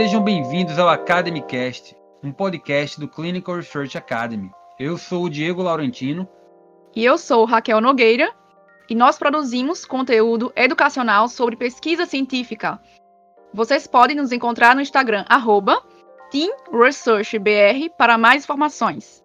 Sejam bem-vindos ao Academycast, um podcast do Clinical Research Academy. Eu sou o Diego Laurentino. E eu sou Raquel Nogueira. E nós produzimos conteúdo educacional sobre pesquisa científica. Vocês podem nos encontrar no Instagram, TeamResearchBR, para mais informações.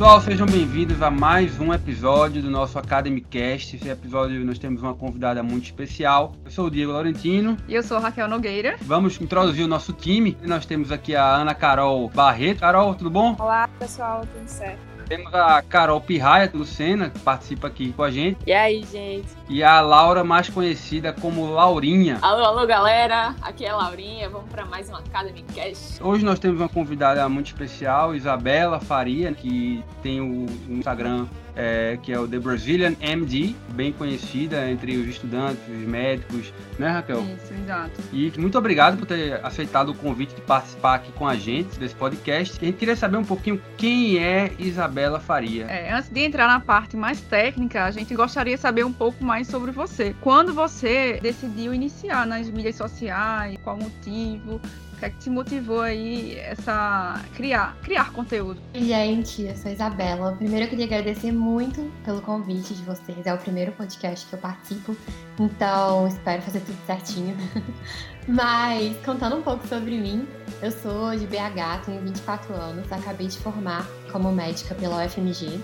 Pessoal, sejam bem-vindos a mais um episódio do nosso Academycast. Esse episódio nós temos uma convidada muito especial. Eu sou o Diego Laurentino. E eu sou a Raquel Nogueira. Vamos introduzir o nosso time. Nós temos aqui a Ana Carol Barreto. Carol, tudo bom? Olá, pessoal, tudo certo? Temos a Carol Pirraia do Sena, que participa aqui com a gente. E aí, gente? E a Laura, mais conhecida como Laurinha. Alô, alô, galera. Aqui é a Laurinha. Vamos para mais um Academy Cast. Hoje nós temos uma convidada muito especial, Isabela Faria, que tem o Instagram é, que é o The Brazilian MD, bem conhecida entre os estudantes, os médicos, né, Raquel? Isso, exato. E muito obrigado por ter aceitado o convite de participar aqui com a gente desse podcast. A gente queria saber um pouquinho quem é Isabela Faria. É, antes de entrar na parte mais técnica, a gente gostaria de saber um pouco mais sobre você. Quando você decidiu iniciar nas mídias sociais, qual motivo? Que é que te motivou aí essa criar, criar conteúdo? Gente, eu sou Isabela. Primeiro eu queria agradecer muito pelo convite de vocês. É o primeiro podcast que eu participo, então espero fazer tudo certinho. Mas contando um pouco sobre mim, eu sou de BH, tenho 24 anos, acabei de formar como médica pela UFMG.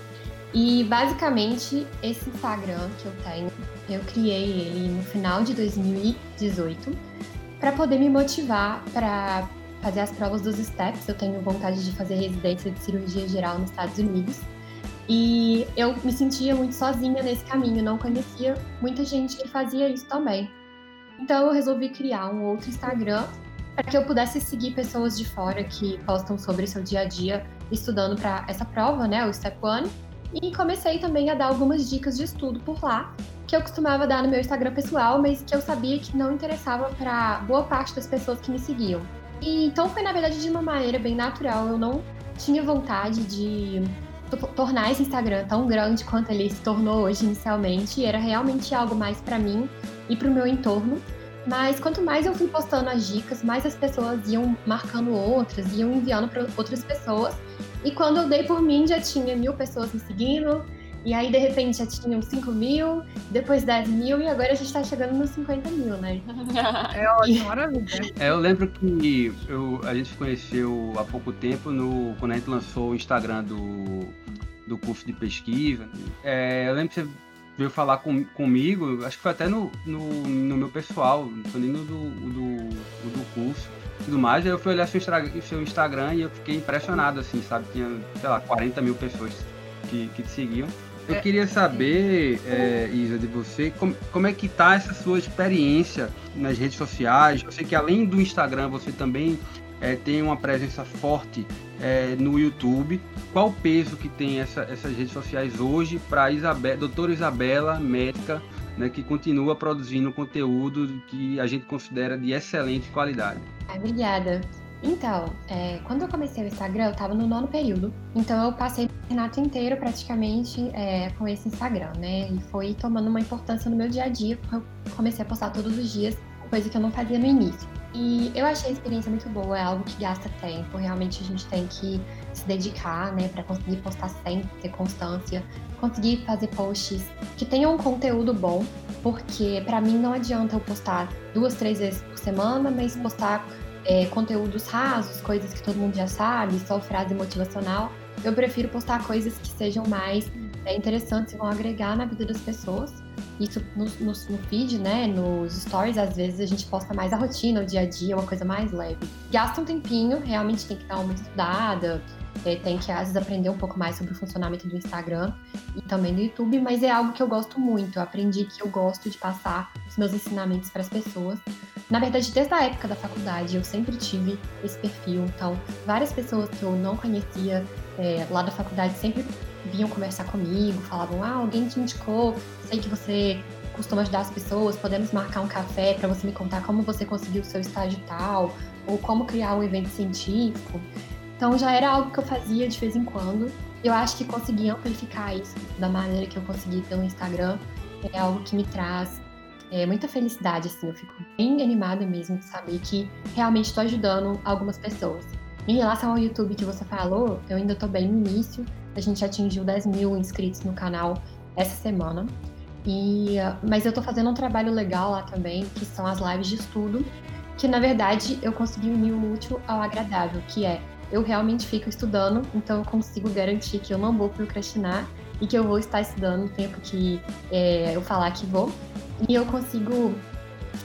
E basicamente esse Instagram que eu tenho, eu criei ele no final de 2018 para poder me motivar para fazer as provas dos STEPS. Eu tenho vontade de fazer residência de cirurgia geral nos Estados Unidos. E eu me sentia muito sozinha nesse caminho, não conhecia muita gente que fazia isso também. Então eu resolvi criar um outro Instagram para que eu pudesse seguir pessoas de fora que postam sobre seu dia a dia estudando para essa prova, né, o Step One. E comecei também a dar algumas dicas de estudo por lá, que eu costumava dar no meu Instagram pessoal, mas que eu sabia que não interessava para boa parte das pessoas que me seguiam. E então foi na verdade de uma maneira bem natural. Eu não tinha vontade de tornar esse Instagram tão grande quanto ele se tornou hoje inicialmente. Era realmente algo mais para mim e para o meu entorno. Mas quanto mais eu fui postando as dicas, mais as pessoas iam marcando outras, iam enviando para outras pessoas. E quando eu dei por mim, já tinha mil pessoas me seguindo, e aí, de repente, já tinham 5 mil, depois 10 mil, e agora a gente tá chegando nos 50 mil, né? É ótimo, maravilha. É, eu lembro que eu, a gente se conheceu há pouco tempo no, quando a gente lançou o Instagram do, do curso de pesquisa. É, eu lembro que você veio falar com, comigo, acho que foi até no, no, no meu pessoal, não foi nem no do, do, do curso tudo mais. Aí eu fui olhar seu, seu Instagram e eu fiquei impressionado, assim, sabe? Tinha, sei lá, 40 mil pessoas que, que te seguiam. Eu é. queria saber, é, Isa, de você, como, como é que tá essa sua experiência nas redes sociais? Eu sei que além do Instagram, você também é, tem uma presença forte é, no YouTube. Qual o peso que tem essa, essas redes sociais hoje para a doutora Isabela, médica, né, que continua produzindo conteúdo que a gente considera de excelente qualidade? Obrigada. Então, é, quando eu comecei o Instagram, eu estava no nono período. Então eu passei o internato inteiro praticamente é, com esse Instagram, né? E foi tomando uma importância no meu dia a dia, porque eu comecei a postar todos os dias, coisa que eu não fazia no início. E eu achei a experiência muito boa, é algo que gasta tempo, realmente a gente tem que se dedicar, né, para conseguir postar sempre, ter constância, conseguir fazer posts que tenham um conteúdo bom, porque para mim não adianta eu postar duas, três vezes por semana, mas postar é, conteúdos rasos, coisas que todo mundo já sabe, só frase motivacional. Eu prefiro postar coisas que sejam mais é, interessantes e vão agregar na vida das pessoas. Isso no, no, no, feed, né? Nos stories, às vezes a gente posta mais a rotina, o dia a dia, uma coisa mais leve. Gasta um tempinho, realmente tem que dar uma estudada, é, tem que às vezes aprender um pouco mais sobre o funcionamento do Instagram e também do YouTube, mas é algo que eu gosto muito. Eu aprendi que eu gosto de passar os meus ensinamentos para as pessoas. Na verdade, desde a época da faculdade, eu sempre tive esse perfil. Então, várias pessoas que eu não conhecia é, lá da faculdade sempre vinham conversar comigo, falavam: Ah, alguém te indicou, sei que você costuma ajudar as pessoas, podemos marcar um café para você me contar como você conseguiu o seu estágio tal, ou como criar um evento científico. Então já era algo que eu fazia de vez em quando. Eu acho que conseguir amplificar isso da maneira que eu consegui pelo Instagram é algo que me traz é, muita felicidade, assim. Eu fico bem animada mesmo de saber que realmente estou ajudando algumas pessoas. Em relação ao YouTube que você falou, eu ainda estou bem no início. A gente atingiu 10 mil inscritos no canal essa semana. E, mas eu estou fazendo um trabalho legal lá também, que são as lives de estudo, que na verdade eu consegui unir o útil ao agradável, que é eu realmente fico estudando, então eu consigo garantir que eu não vou procrastinar e que eu vou estar estudando no tempo que é, eu falar que vou. E eu consigo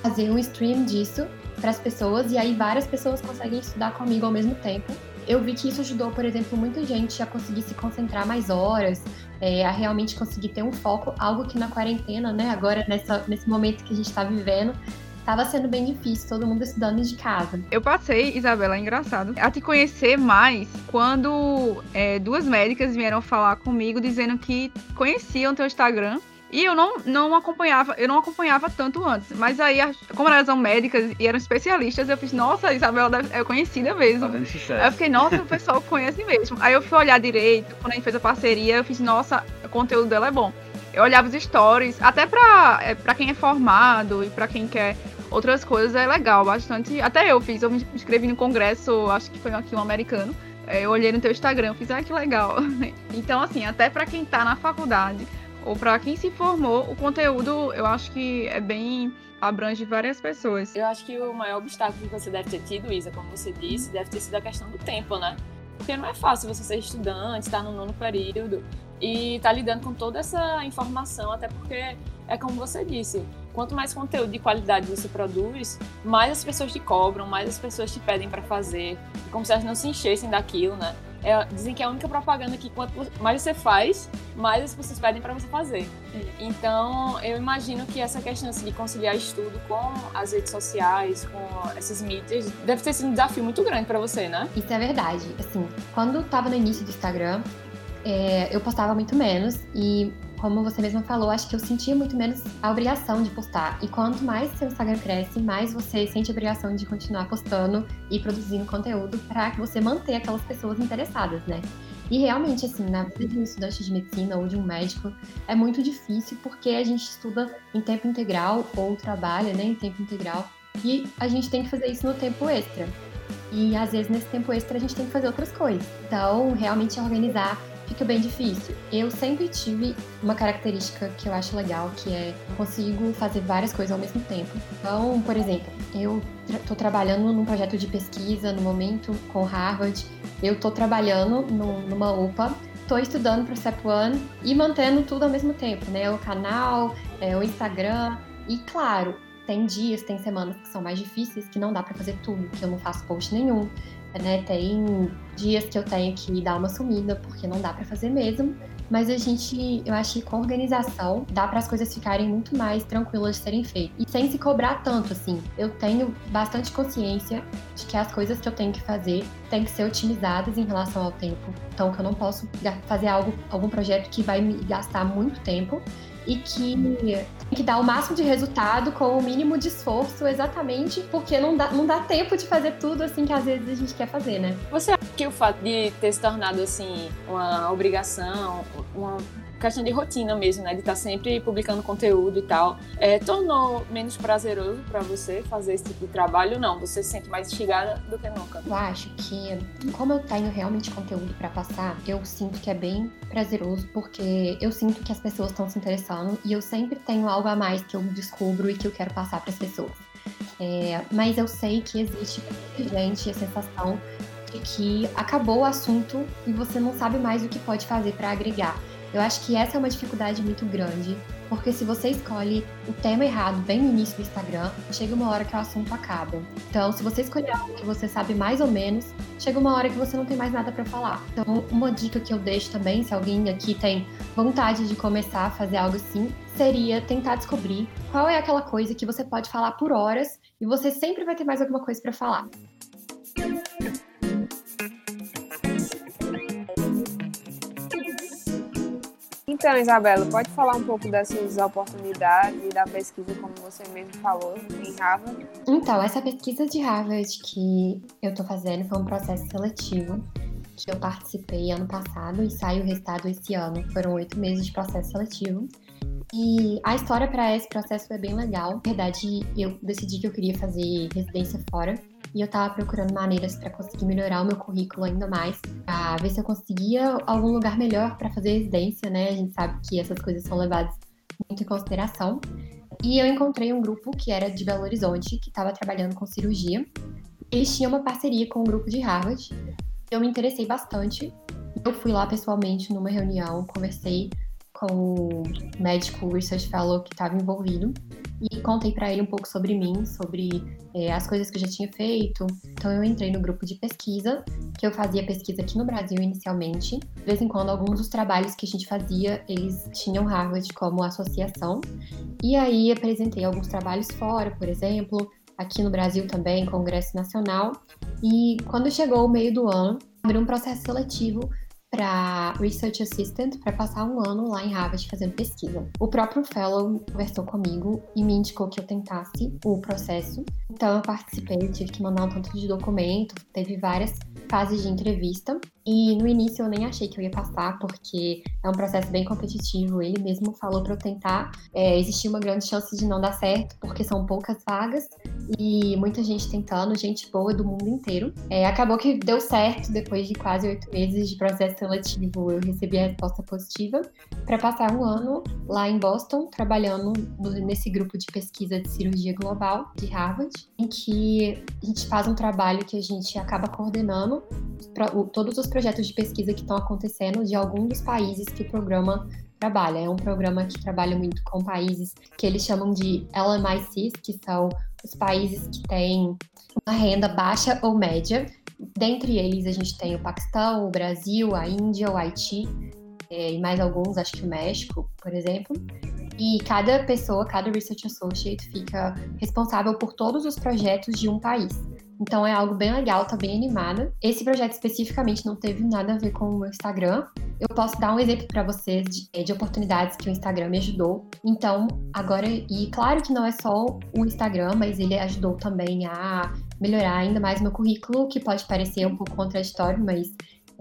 fazer um stream disso para as pessoas e aí várias pessoas conseguem estudar comigo ao mesmo tempo. Eu vi que isso ajudou, por exemplo, muita gente a conseguir se concentrar mais horas, é, a realmente conseguir ter um foco, algo que na quarentena, né, agora nessa, nesse momento que a gente está vivendo, estava sendo bem difícil, todo mundo estudando de casa. Eu passei, Isabela, é engraçado, a te conhecer mais quando é, duas médicas vieram falar comigo dizendo que conheciam teu Instagram e eu não, não acompanhava, eu não acompanhava tanto antes. Mas aí, como elas são médicas e eram especialistas, eu fiz, nossa, a Isabela é conhecida mesmo. Tá aí eu fiquei, nossa, o pessoal conhece mesmo. Aí eu fui olhar direito, quando a gente fez a parceria, eu fiz, nossa, o conteúdo dela é bom. Eu olhava os stories, até pra, é, pra quem é formado e pra quem quer outras coisas, é legal, bastante. Até eu fiz, eu me inscrevi no congresso, acho que foi aqui um americano. É, eu olhei no teu Instagram, fiz, ah, que legal. Então, assim, até pra quem tá na faculdade ou para quem se formou, o conteúdo eu acho que é bem abrange várias pessoas. Eu acho que o maior obstáculo que você deve ter tido, Isa, como você disse, deve ter sido a questão do tempo, né? Porque não é fácil você ser estudante, estar no nono período e estar tá lidando com toda essa informação, até porque é como você disse, quanto mais conteúdo de qualidade você produz, mais as pessoas te cobram, mais as pessoas te pedem para fazer, como se elas não se enchessem daquilo, né? É, dizem que é a única propaganda que quanto mais você faz, mais as pessoas pedem para você fazer. Então, eu imagino que essa questão assim, de conciliar estudo com as redes sociais, com essas mídias, deve ter sido um desafio muito grande para você, né? Isso é verdade. Assim, quando eu tava no início do Instagram, é, eu postava muito menos e como você mesma falou, acho que eu sentia muito menos a obrigação de postar. E quanto mais seu Instagram cresce, mais você sente a obrigação de continuar postando e produzindo conteúdo para que você manter aquelas pessoas interessadas, né? E realmente, assim, na vida de um estudante de medicina ou de um médico, é muito difícil porque a gente estuda em tempo integral ou trabalha né, em tempo integral e a gente tem que fazer isso no tempo extra. E às vezes nesse tempo extra a gente tem que fazer outras coisas. Então, realmente organizar fica bem difícil. Eu sempre tive uma característica que eu acho legal, que é consigo fazer várias coisas ao mesmo tempo. Então, por exemplo, eu estou trabalhando num projeto de pesquisa no momento com Harvard, eu estou trabalhando no, numa UPA, estou estudando para o Step One e mantendo tudo ao mesmo tempo, né? O canal, é, o Instagram e, claro, tem dias, tem semanas que são mais difíceis, que não dá para fazer tudo, que eu não faço post nenhum né? Tem dias que eu tenho que dar uma sumida porque não dá para fazer mesmo, mas a gente, eu acho que com organização dá para as coisas ficarem muito mais tranquilas de serem feitas e sem se cobrar tanto assim. Eu tenho bastante consciência de que as coisas que eu tenho que fazer têm que ser otimizadas em relação ao tempo. Então que eu não posso fazer algo, algum projeto que vai me gastar muito tempo e que que dar o máximo de resultado com o mínimo de esforço, exatamente porque não dá, não dá tempo de fazer tudo assim que às vezes a gente quer fazer, né? Você acha que o fato de ter se tornado assim uma obrigação, uma questão de rotina mesmo, né? De estar tá sempre publicando conteúdo e tal. É, tornou menos prazeroso para você fazer esse tipo de trabalho? Não, você se sente mais instigada do que nunca? Eu acho que, como eu tenho realmente conteúdo para passar, eu sinto que é bem prazeroso, porque eu sinto que as pessoas estão se interessando e eu sempre tenho algo a mais que eu descubro e que eu quero passar para as pessoas. É, mas eu sei que existe gente a sensação de que acabou o assunto e você não sabe mais o que pode fazer para agregar. Eu acho que essa é uma dificuldade muito grande, porque se você escolhe o tema errado bem no início do Instagram, chega uma hora que o assunto acaba. Então, se você escolher algo que você sabe mais ou menos, chega uma hora que você não tem mais nada para falar. Então, uma dica que eu deixo também, se alguém aqui tem vontade de começar a fazer algo assim, seria tentar descobrir qual é aquela coisa que você pode falar por horas e você sempre vai ter mais alguma coisa para falar. Então, Isabela, pode falar um pouco dessas oportunidades e da pesquisa, como você mesmo falou, em Harvard? Então, essa pesquisa de Harvard que eu estou fazendo foi um processo seletivo que eu participei ano passado e saiu o resultado esse ano. Foram oito meses de processo seletivo. E a história para esse processo é bem legal. Na verdade, eu decidi que eu queria fazer residência fora e eu estava procurando maneiras para conseguir melhorar o meu currículo ainda mais, para ver se eu conseguia algum lugar melhor para fazer residência, né? A gente sabe que essas coisas são levadas muito em consideração. E eu encontrei um grupo que era de Belo Horizonte, que estava trabalhando com cirurgia. Eles tinham uma parceria com o um grupo de Harvard. Eu me interessei bastante. Eu fui lá pessoalmente numa reunião, conversei com o médico research fellow que estava envolvido e contei para ele um pouco sobre mim, sobre é, as coisas que eu já tinha feito. Então eu entrei no grupo de pesquisa, que eu fazia pesquisa aqui no Brasil inicialmente. De vez em quando alguns dos trabalhos que a gente fazia, eles tinham Harvard como associação. E aí apresentei alguns trabalhos fora, por exemplo, aqui no Brasil também, Congresso Nacional. E quando chegou o meio do ano, abriu um processo seletivo para Research Assistant para passar um ano lá em Harvard fazendo pesquisa. O próprio Fellow conversou comigo e me indicou que eu tentasse o processo. Então eu participei, tive que mandar um tanto de documento, teve várias fases de entrevista. E no início eu nem achei que eu ia passar, porque é um processo bem competitivo. Ele mesmo falou para eu tentar. É, existia uma grande chance de não dar certo, porque são poucas vagas e muita gente tentando, gente boa do mundo inteiro. É, acabou que deu certo, depois de quase oito meses de processo seletivo, eu recebi a resposta positiva para passar um ano lá em Boston, trabalhando nesse grupo de pesquisa de cirurgia global de Harvard, em que a gente faz um trabalho que a gente acaba coordenando todos os projetos de pesquisa que estão acontecendo de algum dos países que o programa trabalha. É um programa que trabalha muito com países que eles chamam de LMICs, que são os países que têm uma renda baixa ou média. Dentre eles, a gente tem o Paquistão, o Brasil, a Índia, o Haiti, é, e mais alguns, acho que o México, por exemplo. E cada pessoa, cada Research Associate fica responsável por todos os projetos de um país. Então é algo bem legal, tá bem animada. Esse projeto especificamente não teve nada a ver com o meu Instagram. Eu posso dar um exemplo para vocês de, é, de, oportunidades que o Instagram me ajudou. Então, agora, e claro que não é só o Instagram, mas ele ajudou também a melhorar ainda mais meu currículo, que pode parecer um pouco contraditório, mas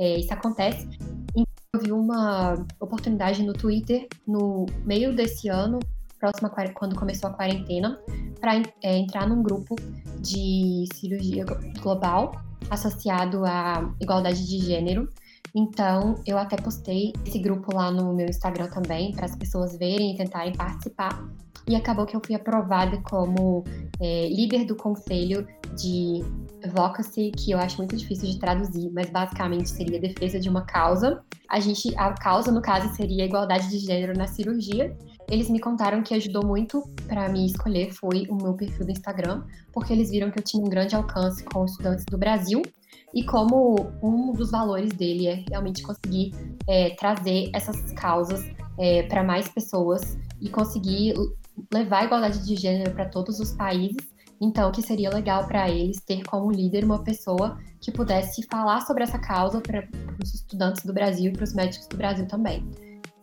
é, isso acontece. Eu vi uma oportunidade no Twitter no meio desse ano, próxima quando começou a quarentena, para é, entrar num grupo de cirurgia global associado à igualdade de gênero. Então, eu até postei esse grupo lá no meu Instagram também, para as pessoas verem e tentarem participar. E acabou que eu fui aprovada como é, líder do conselho de advocacy, que eu acho muito difícil de traduzir, mas basicamente seria defesa de uma causa. A gente, a causa, no caso, seria igualdade de gênero na cirurgia eles me contaram que ajudou muito para me escolher foi o meu perfil do Instagram, porque eles viram que eu tinha um grande alcance com estudantes do Brasil e como um dos valores dele é realmente conseguir é, trazer essas causas é, para mais pessoas e conseguir levar a igualdade de gênero para todos os países. Então, que seria legal para eles ter como líder uma pessoa que pudesse falar sobre essa causa para os estudantes do Brasil e para os médicos do Brasil também.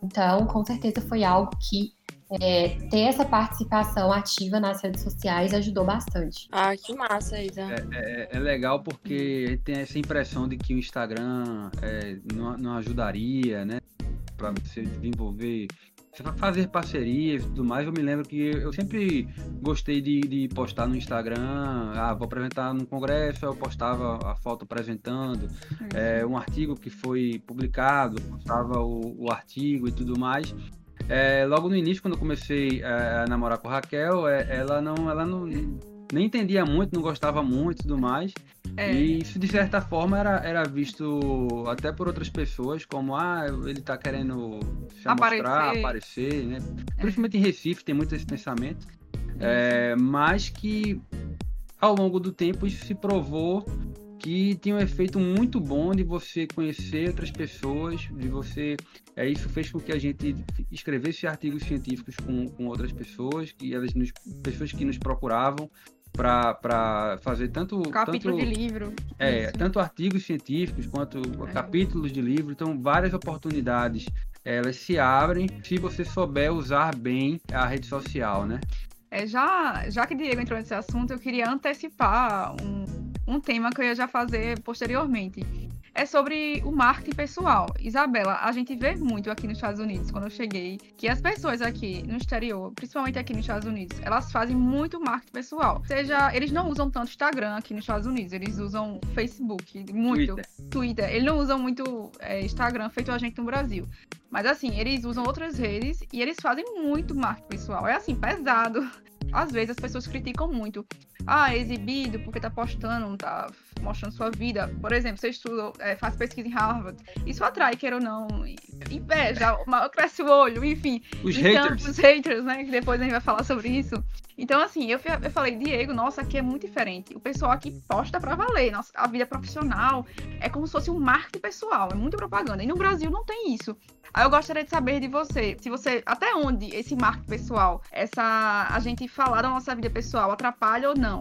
Então, com certeza foi algo que é, ter essa participação ativa nas redes sociais ajudou bastante. Ah, que massa, Isa. É, é, é legal porque tem essa impressão de que o Instagram é, não, não ajudaria, né? Para você desenvolver fazer parcerias e tudo mais, eu me lembro que eu sempre gostei de, de, postar no Instagram, ah, vou apresentar no congresso, eu postava a foto apresentando, é, um artigo que foi publicado, postava o, o artigo e tudo mais. É, logo no início, quando eu comecei é, a namorar com a Raquel, é, ela não, ela não nem entendia muito, não gostava muito e tudo mais. É. E isso, de certa forma, era, era visto até por outras pessoas como, ah, ele tá querendo se aparecer. mostrar, aparecer, né? É. Principalmente em Recife tem muito esse pensamento. É, mas que ao longo do tempo isso se provou que tem um efeito muito bom de você conhecer outras pessoas, de você. É, isso fez com que a gente escrevesse artigos científicos com, com outras pessoas, que elas nos, pessoas que nos procuravam para fazer tanto capítulo tanto, de livro é isso. tanto artigos científicos quanto é. capítulos de livro então várias oportunidades elas se abrem se você souber usar bem a rede social né é, já, já que Diego entrou nesse assunto, eu queria antecipar um, um tema que eu ia já fazer posteriormente. É sobre o marketing pessoal. Isabela, a gente vê muito aqui nos Estados Unidos, quando eu cheguei, que as pessoas aqui no exterior, principalmente aqui nos Estados Unidos, elas fazem muito marketing pessoal. Ou seja, eles não usam tanto Instagram aqui nos Estados Unidos, eles usam Facebook, muito. Twitter. Twitter. Eles não usam muito é, Instagram, feito a gente no Brasil. Mas assim, eles usam outras redes e eles fazem muito marketing pessoal. É assim, pesado. Às vezes as pessoas criticam muito ah, é exibido porque tá postando, tá mostrando sua vida. Por exemplo, você estuda, é, faz pesquisa em Harvard. Isso atrai, queira ou não, inveja, cresce o olho, enfim. Os então, haters. Os haters, né? Que depois a gente vai falar sobre isso. Então, assim, eu, eu falei, Diego, nossa, aqui é muito diferente. O pessoal aqui posta pra valer. Nossa, a vida profissional é como se fosse um marketing pessoal, é muita propaganda. E no Brasil não tem isso. Aí eu gostaria de saber de você, se você, até onde esse marketing pessoal, essa a gente falar da nossa vida pessoal atrapalha ou não.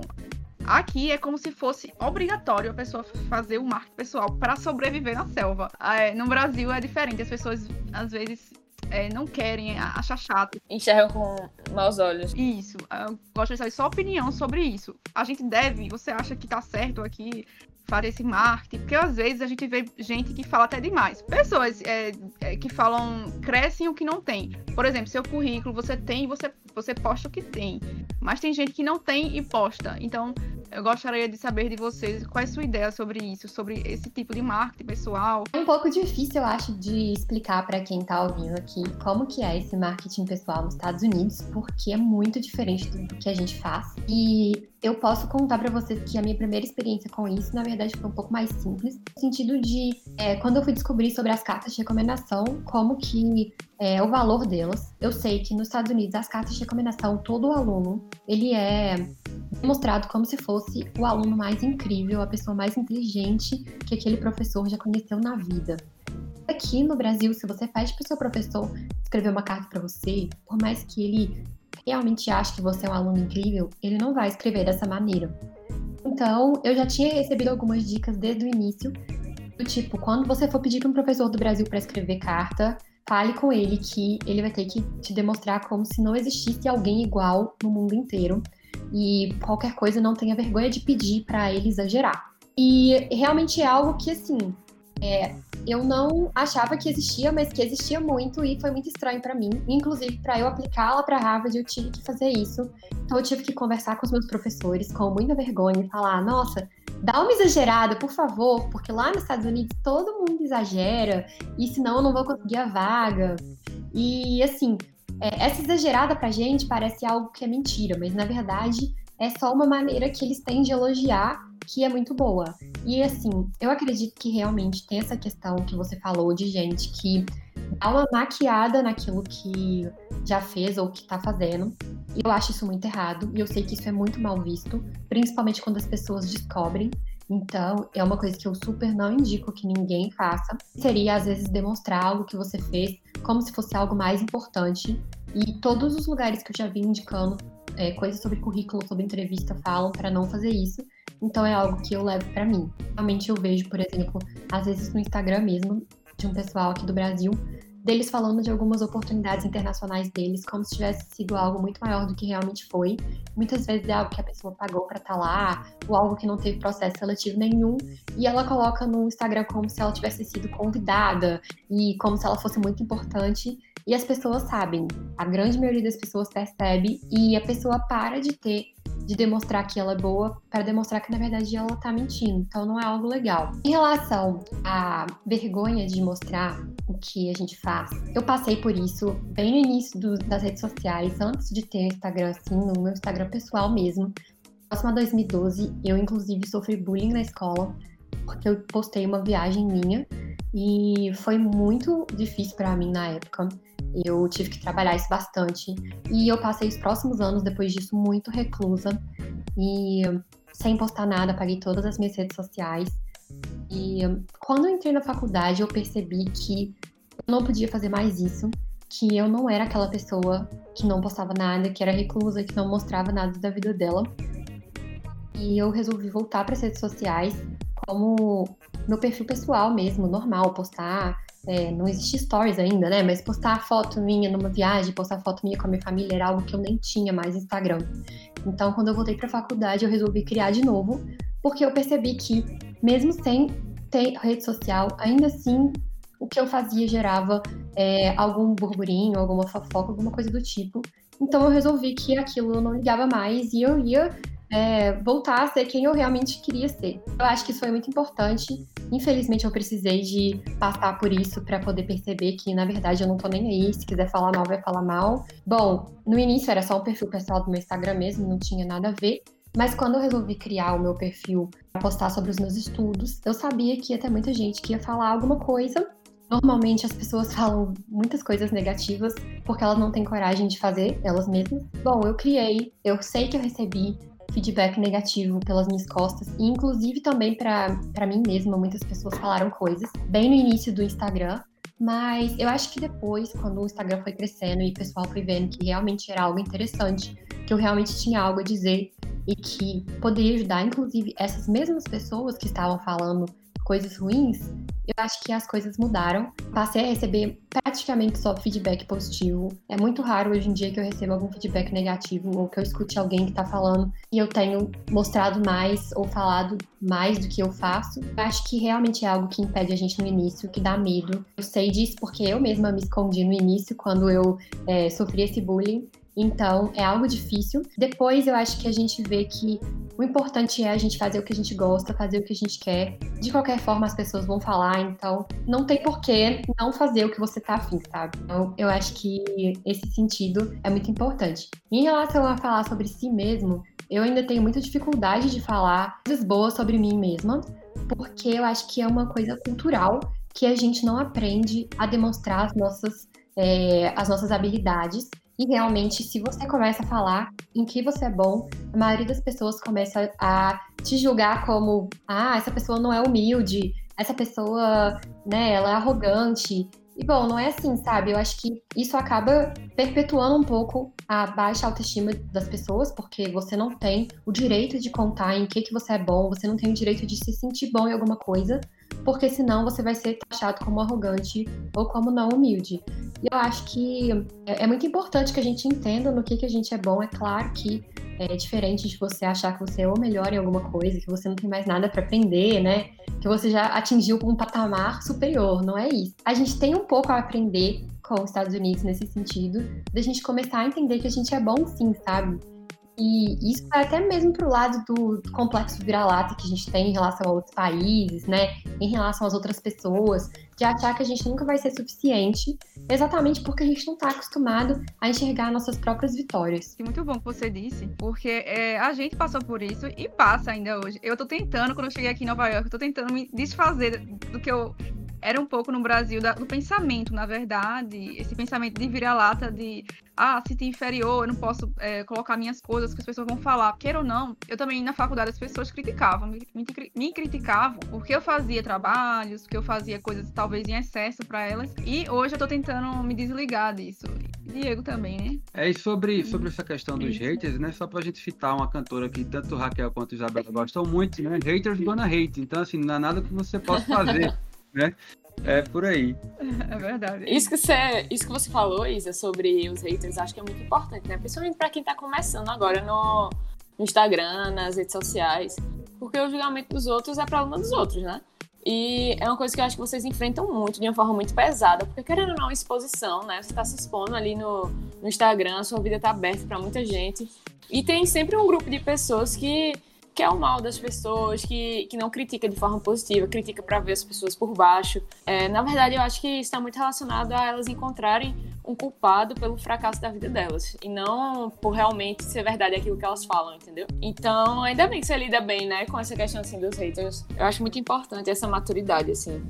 Aqui é como se fosse obrigatório a pessoa fazer o marketing pessoal para sobreviver na selva. É, no Brasil é diferente, as pessoas às vezes é, não querem, achar chato. Enxergam com maus olhos. Isso. Eu gosto de saber sua opinião sobre isso. A gente deve, você acha que tá certo aqui fazer esse marketing? Porque às vezes a gente vê gente que fala até demais. Pessoas é, é, que falam, crescem o que não tem. Por exemplo, seu currículo você tem, você, você posta o que tem. Mas tem gente que não tem e posta. Então, eu gostaria de saber de vocês qual é a sua ideia sobre isso, sobre esse tipo de marketing pessoal. É um pouco difícil, eu acho, de explicar para quem está ouvindo aqui como que é esse marketing pessoal nos Estados Unidos, porque é muito diferente do que a gente faz. E eu posso contar para vocês que a minha primeira experiência com isso, na verdade, foi um pouco mais simples, no sentido de é, quando eu fui descobrir sobre as cartas de recomendação, como que é, o valor delas. Eu sei que nos Estados Unidos as cartas de recomendação, todo aluno, ele é demonstrado como se fosse o aluno mais incrível, a pessoa mais inteligente que aquele professor já conheceu na vida. Aqui no Brasil, se você pede para o seu professor escrever uma carta para você, por mais que ele realmente ache que você é um aluno incrível, ele não vai escrever dessa maneira. Então, eu já tinha recebido algumas dicas desde o início, do tipo, quando você for pedir para um professor do Brasil para escrever carta, fale com ele que ele vai ter que te demonstrar como se não existisse alguém igual no mundo inteiro e qualquer coisa não tenha vergonha de pedir para ele exagerar. E realmente é algo que, assim, é, eu não achava que existia, mas que existia muito e foi muito estranho para mim. Inclusive, para eu aplicá-la para Harvard, eu tive que fazer isso. Então, eu tive que conversar com os meus professores com muita vergonha e falar: nossa, dá uma exagerada, por favor, porque lá nos Estados Unidos todo mundo exagera e senão eu não vou conseguir a vaga. E assim, é, essa exagerada pra gente parece algo que é mentira, mas na verdade é só uma maneira que eles têm de elogiar que é muito boa. E assim, eu acredito que realmente tem essa questão que você falou de gente que dá uma maquiada naquilo que já fez ou que tá fazendo. E eu acho isso muito errado. E eu sei que isso é muito mal visto, principalmente quando as pessoas descobrem. Então, é uma coisa que eu super não indico que ninguém faça. Seria, às vezes, demonstrar algo que você fez como se fosse algo mais importante. E todos os lugares que eu já vi indicando é, coisas sobre currículo, sobre entrevista, falam para não fazer isso. Então é algo que eu levo para mim. Realmente eu vejo, por exemplo, às vezes no Instagram mesmo, de um pessoal aqui do Brasil, deles falando de algumas oportunidades internacionais deles, como se tivesse sido algo muito maior do que realmente foi. Muitas vezes é algo que a pessoa pagou para estar tá lá, ou algo que não teve processo seletivo nenhum, e ela coloca no Instagram como se ela tivesse sido convidada e como se ela fosse muito importante. E as pessoas sabem, a grande maioria das pessoas percebe e a pessoa para de ter de demonstrar que ela é boa para demonstrar que na verdade ela tá mentindo. Então não é algo legal. Em relação à vergonha de mostrar o que a gente faz, eu passei por isso bem no início do, das redes sociais, antes de ter Instagram assim, no meu Instagram pessoal mesmo. Próximo a 2012, eu inclusive sofri bullying na escola porque eu postei uma viagem minha e foi muito difícil para mim na época. Eu tive que trabalhar isso bastante. E eu passei os próximos anos, depois disso, muito reclusa. E sem postar nada, apaguei todas as minhas redes sociais. E quando eu entrei na faculdade, eu percebi que eu não podia fazer mais isso. Que eu não era aquela pessoa que não postava nada, que era reclusa, que não mostrava nada da vida dela. E eu resolvi voltar para as redes sociais como meu perfil pessoal mesmo, normal, postar é, não existe stories ainda, né? Mas postar foto minha numa viagem, postar foto minha com a minha família era algo que eu nem tinha mais Instagram. Então, quando eu voltei para a faculdade, eu resolvi criar de novo, porque eu percebi que, mesmo sem ter rede social, ainda assim o que eu fazia gerava é, algum burburinho, alguma fofoca, alguma coisa do tipo. Então eu resolvi que aquilo eu não ligava mais e eu ia é, voltar a ser quem eu realmente queria ser. Eu acho que isso foi muito importante. Infelizmente eu precisei de passar por isso para poder perceber que na verdade eu não tô nem aí. Se quiser falar mal, vai falar mal. Bom, no início era só um perfil pessoal do meu Instagram mesmo, não tinha nada a ver. Mas quando eu resolvi criar o meu perfil para postar sobre os meus estudos, eu sabia que ia ter muita gente que ia falar alguma coisa Normalmente as pessoas falam muitas coisas negativas porque elas não têm coragem de fazer elas mesmas. Bom, eu criei, eu sei que eu recebi feedback negativo pelas minhas costas e inclusive também para mim mesma, muitas pessoas falaram coisas bem no início do Instagram, mas eu acho que depois, quando o Instagram foi crescendo e o pessoal foi vendo que realmente era algo interessante, que eu realmente tinha algo a dizer e que poderia ajudar, inclusive, essas mesmas pessoas que estavam falando coisas ruins, eu acho que as coisas mudaram. Passei a receber praticamente só feedback positivo. É muito raro hoje em dia que eu receba algum feedback negativo ou que eu escute alguém que tá falando e eu tenho mostrado mais ou falado mais do que eu faço. Eu acho que realmente é algo que impede a gente no início, que dá medo. Eu sei disso porque eu mesma me escondi no início quando eu é, sofri esse bullying. Então, é algo difícil. Depois, eu acho que a gente vê que o importante é a gente fazer o que a gente gosta, fazer o que a gente quer. De qualquer forma, as pessoas vão falar, então não tem porquê não fazer o que você tá afim, sabe? Então, eu acho que esse sentido é muito importante. Em relação a falar sobre si mesmo, eu ainda tenho muita dificuldade de falar coisas boas sobre mim mesma, porque eu acho que é uma coisa cultural que a gente não aprende a demonstrar as nossas, é, as nossas habilidades e realmente, se você começa a falar em que você é bom, a maioria das pessoas começa a te julgar como: ah, essa pessoa não é humilde, essa pessoa, né, ela é arrogante. E bom, não é assim, sabe? Eu acho que isso acaba perpetuando um pouco a baixa autoestima das pessoas, porque você não tem o direito de contar em que, que você é bom, você não tem o direito de se sentir bom em alguma coisa, porque senão você vai ser taxado como arrogante ou como não humilde. E eu acho que é, é muito importante que a gente entenda no que, que a gente é bom. É claro que é diferente de você achar que você é o melhor em alguma coisa, que você não tem mais nada para aprender, né? Que você já atingiu um patamar superior, não é isso. A gente tem um pouco a aprender com os Estados Unidos nesse sentido, da gente começar a entender que a gente é bom sim, sabe? E isso vai até mesmo para o lado do, complexo vira-lata que a gente tem em relação a outros países, né? Em relação às outras pessoas, de achar que a gente nunca vai ser suficiente, exatamente porque a gente não está acostumado a enxergar nossas próprias vitórias. Muito bom que você disse, porque é, a gente passou por isso e passa ainda hoje. Eu estou tentando, quando eu cheguei aqui em Nova York, eu tô tentando me desfazer do que eu era um pouco no Brasil da, do pensamento, na verdade, esse pensamento de vira-lata de ah, se tem inferior, eu não posso é, colocar minhas coisas que as pessoas vão falar. Queira ou não, eu também na faculdade as pessoas criticavam, me, me, me criticavam porque eu fazia trabalhos, porque eu fazia coisas talvez em excesso para elas. E hoje eu tô tentando me desligar disso. Diego também, né? É, e sobre, sobre essa questão dos Isso. haters, né? Só pra gente citar uma cantora que tanto Raquel quanto Isabela gostam muito, né? Haters gonna hate. Então, assim, não há nada que você possa fazer. né? É por aí. É verdade. Isso que você, isso que você falou, Isa, sobre os haters, acho que é muito importante, né? Principalmente para quem tá começando agora no, no Instagram, nas redes sociais. Porque o julgamento dos outros é problema dos outros, né? E é uma coisa que eu acho que vocês enfrentam muito, de uma forma muito pesada, porque querendo ou não, exposição, né? Você tá se expondo ali no, no Instagram, a sua vida tá aberta para muita gente. E tem sempre um grupo de pessoas que quer é o mal das pessoas, que, que não critica de forma positiva, critica para ver as pessoas por baixo. É, na verdade, eu acho que está muito relacionado a elas encontrarem um culpado pelo fracasso da vida delas e não por realmente ser verdade aquilo que elas falam, entendeu? Então, ainda bem que você lida bem, né, com essa questão assim dos haters. Eu acho muito importante essa maturidade assim.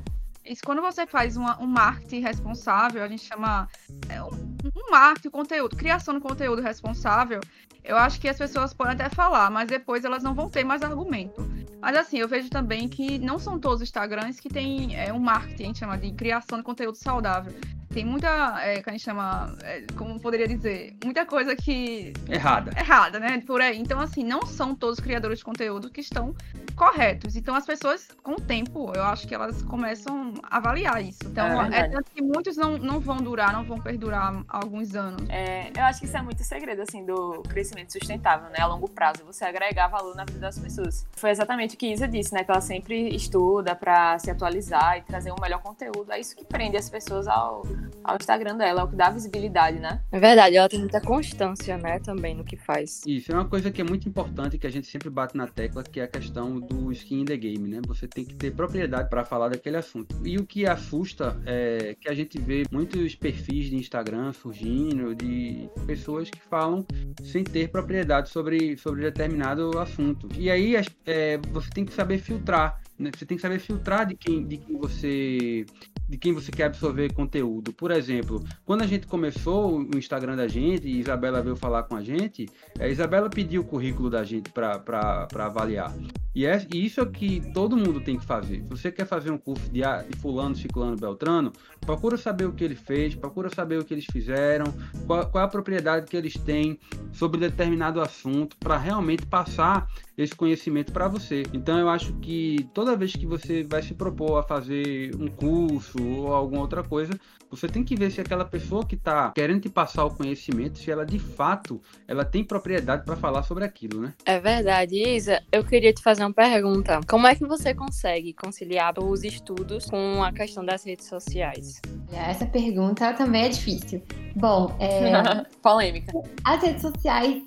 Isso, quando você faz uma, um marketing responsável, a gente chama é, um, um marketing, conteúdo, criação de conteúdo responsável, eu acho que as pessoas podem até falar, mas depois elas não vão ter mais argumento. Mas assim, eu vejo também que não são todos os Instagrams que têm é, um marketing, a gente chama de criação de conteúdo saudável. Tem muita, é, que a gente chama, é, como poderia dizer, muita coisa que... Errada. Errada, né? Por aí. Então, assim, não são todos os criadores de conteúdo que estão corretos. Então, as pessoas, com o tempo, eu acho que elas começam a avaliar isso. Então, É é, tanto que muitos não, não vão durar, não vão perdurar alguns anos. É, eu acho que isso é muito segredo, assim, do crescimento sustentável, né? A longo prazo, você agregar valor na vida das pessoas. Foi exatamente o que Isa disse, né? Que ela sempre estuda pra se atualizar e trazer um melhor conteúdo. É isso que prende as pessoas ao, ao Instagram dela, é o que dá visibilidade, né? É verdade, ela tem muita constância, né, também no que faz. Isso é uma coisa que é muito importante que a gente sempre bate na tecla, que é a questão do skin in the game, né? Você tem que ter propriedade para falar daquele assunto. E o que assusta é que a gente vê muitos perfis de Instagram surgindo de pessoas que falam sem ter propriedade sobre, sobre determinado assunto. E aí é, você tem que saber filtrar. Né? Você tem que saber filtrar de quem, de quem você de quem você quer absorver conteúdo. Por exemplo, quando a gente começou o Instagram da gente e Isabela veio falar com a gente, a Isabela pediu o currículo da gente para avaliar. E, é, e isso é que todo mundo tem que fazer. Se você quer fazer um curso de, A- de fulano, ciclano, beltrano, procura saber o que ele fez, procura saber o que eles fizeram, qual, qual é a propriedade que eles têm sobre determinado assunto, para realmente passar esse conhecimento para você. Então eu acho que toda vez que você vai se propor a fazer um curso ou alguma outra coisa, você tem que ver se aquela pessoa que está querendo te passar o conhecimento, se ela de fato ela tem propriedade para falar sobre aquilo, né? É verdade, Isa. Eu queria te fazer uma pergunta. Como é que você consegue conciliar os estudos com a questão das redes sociais? Olha, Essa pergunta também é difícil. Bom, é, Polêmica. as redes sociais,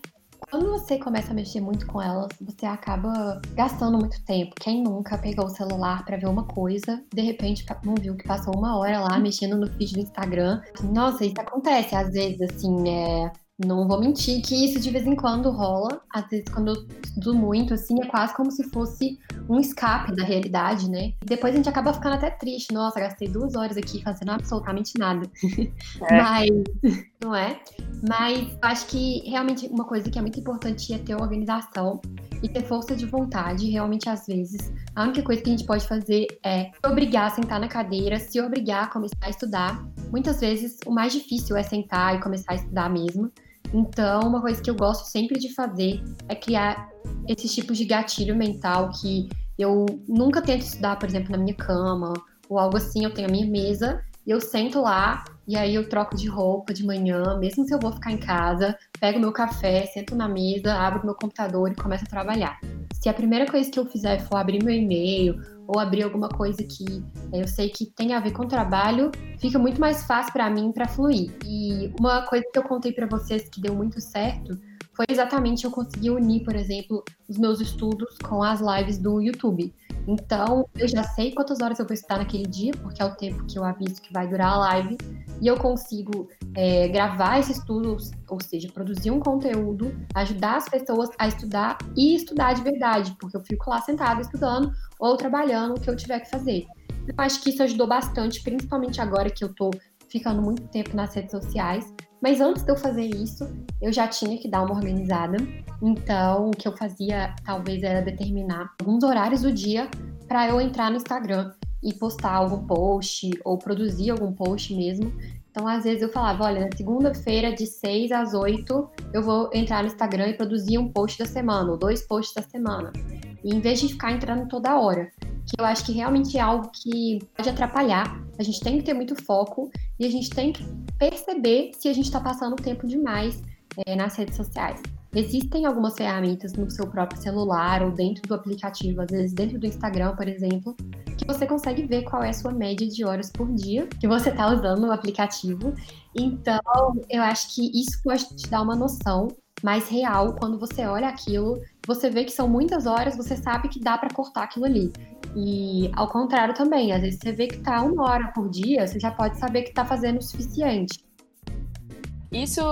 quando você começa a mexer muito com elas, você acaba gastando muito tempo. Quem nunca pegou o celular pra ver uma coisa, de repente não viu que passou uma hora lá mexendo no feed do Instagram. Nossa, isso acontece às vezes, assim, é. Não vou mentir que isso de vez em quando rola. Às vezes, quando eu estudo muito, assim, é quase como se fosse um escape da realidade, né? E depois a gente acaba ficando até triste. Nossa, gastei duas horas aqui fazendo absolutamente nada. É. Mas, não é? Mas acho que realmente uma coisa que é muito importante é ter organização e ter força de vontade. Realmente, às vezes, a única coisa que a gente pode fazer é se obrigar a sentar na cadeira, se obrigar a começar a estudar. Muitas vezes, o mais difícil é sentar e começar a estudar mesmo. Então, uma coisa que eu gosto sempre de fazer é criar esses tipos de gatilho mental que eu nunca tento estudar, por exemplo, na minha cama ou algo assim. Eu tenho a minha mesa e eu sento lá e aí eu troco de roupa de manhã, mesmo se eu vou ficar em casa, pego meu café, sento na mesa, abro meu computador e começo a trabalhar. Se a primeira coisa que eu fizer for abrir meu e-mail ou abrir alguma coisa que eu sei que tem a ver com trabalho, fica muito mais fácil para mim para fluir. E uma coisa que eu contei para vocês que deu muito certo foi exatamente eu conseguir unir, por exemplo, os meus estudos com as lives do YouTube. Então, eu já sei quantas horas eu vou estar naquele dia, porque é o tempo que eu aviso que vai durar a live, e eu consigo é, gravar esse estudo, ou seja, produzir um conteúdo, ajudar as pessoas a estudar e estudar de verdade, porque eu fico lá sentada estudando ou trabalhando o que eu tiver que fazer. Eu acho que isso ajudou bastante, principalmente agora que eu tô ficando muito tempo nas redes sociais. Mas antes de eu fazer isso, eu já tinha que dar uma organizada. Então, o que eu fazia talvez era determinar alguns horários do dia para eu entrar no Instagram e postar algum post ou produzir algum post mesmo. Então, às vezes eu falava, olha, na segunda-feira de 6 às 8, eu vou entrar no Instagram e produzir um post da semana, ou dois posts da semana. E em vez de ficar entrando toda hora, que eu acho que realmente é algo que pode atrapalhar. A gente tem que ter muito foco e a gente tem que perceber se a gente está passando tempo demais é, nas redes sociais. Existem algumas ferramentas no seu próprio celular ou dentro do aplicativo, às vezes dentro do Instagram, por exemplo, que você consegue ver qual é a sua média de horas por dia que você está usando no aplicativo. Então, eu acho que isso pode te dar uma noção mais real quando você olha aquilo, você vê que são muitas horas, você sabe que dá para cortar aquilo ali. E ao contrário também, às vezes você vê que tá uma hora por dia, você já pode saber que tá fazendo o suficiente. Isso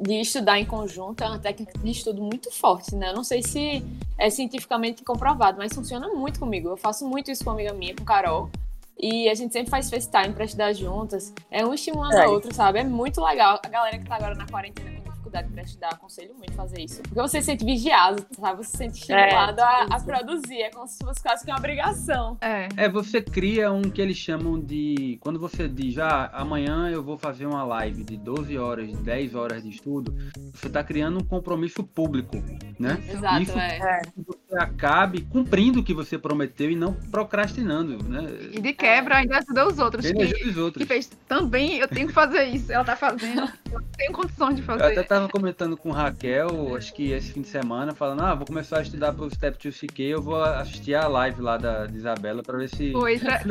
de estudar em conjunto é uma técnica de estudo muito forte, né? Eu não sei se é cientificamente comprovado, mas funciona muito comigo. Eu faço muito isso com uma amiga minha, com Carol. E a gente sempre faz FaceTime pra estudar juntas. É um estimulando É. a outra, sabe? É muito legal. A galera que tá agora na quarentena com faculdade para estudar, aconselho muito fazer isso. Porque você se sente vigiado, sabe? Você se sente estimulado é, a, a, produzir. É como se fosse quase que uma obrigação. É. É, você cria um que eles chamam de. Quando você diz, ah, amanhã eu vou fazer uma live de 12 horas, 10 horas de estudo, você está criando um compromisso público, né? Exato, isso é. você acabe cumprindo o que você prometeu e não procrastinando, né? E de quebra ainda ajuda os outros. Ele ajuda os outros. Que fez também, eu tenho que fazer isso. Ela tá fazendo. Eu tenho condições de fazer. Eu até tava comentando com Raquel, acho que esse fim de semana, falando, ah, vou começar a estudar pro Step 2 CK, eu vou assistir a live lá da de Isabela pra ver se. Pois é.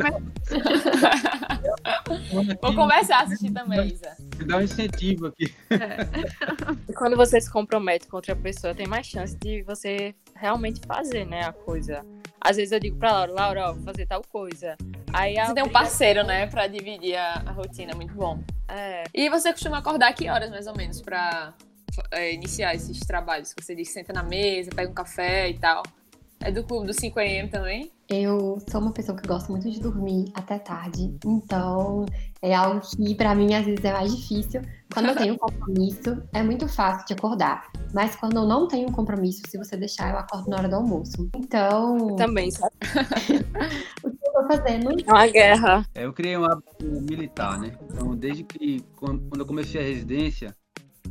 vou começar a assistir também, Isa. Dá um incentivo aqui. É. Quando você se compromete com outra pessoa, tem mais chance de você realmente fazer, né, a coisa. Às vezes eu digo pra Laura, Laura, ó, vou fazer tal coisa. Aí você tem um parceiro, né, pra dividir a, a rotina, muito bom. É. E você costuma acordar que horas, mais ou menos, pra é, iniciar esses trabalhos? Você diz, senta na mesa, pega um café e tal. É do clube do 5am também? Eu sou uma pessoa que gosta muito de dormir até tarde, então é algo que para mim às vezes é mais difícil. Quando eu tenho um compromisso, é muito fácil de acordar, mas quando eu não tenho um compromisso, se você deixar, eu acordo na hora do almoço. Então. Também, sabe? o que eu tô fazendo? É uma guerra. É, eu criei um hábito militar, né? Então, desde que quando eu comecei a residência,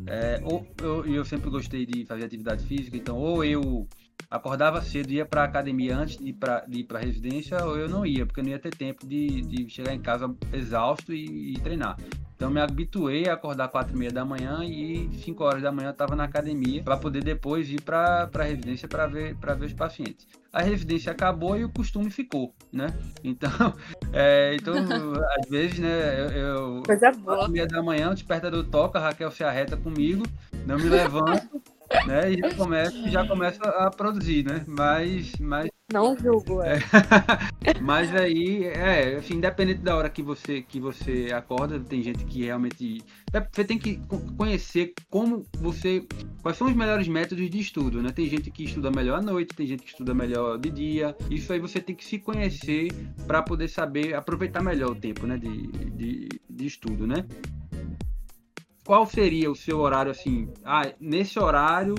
é, ou eu, eu sempre gostei de fazer atividade física, então ou eu acordava cedo, ia para academia antes de ir para a residência, ou eu não ia, porque eu não ia ter tempo de, de chegar em casa exausto e, e treinar. Então me habituei a acordar quatro e meia da manhã e 5 horas da manhã eu estava na academia para poder depois ir para a residência para ver para ver os pacientes. A residência acabou e o costume ficou, né? Então, é, então às vezes, né, eu, boa. quatro e meia da manhã o despertador toca, a Raquel se arreta comigo, não me levanto né? E já começa, já começa a produzir, né? Mas, mas não julgo, é. mas aí, é, assim, independente da hora que você que você acorda, tem gente que realmente é, você tem que conhecer como você quais são os melhores métodos de estudo, né? Tem gente que estuda melhor à noite, tem gente que estuda melhor de dia. Isso aí você tem que se conhecer para poder saber aproveitar melhor o tempo, né, de, de, de estudo, né? Qual seria o seu horário assim? Ah, nesse horário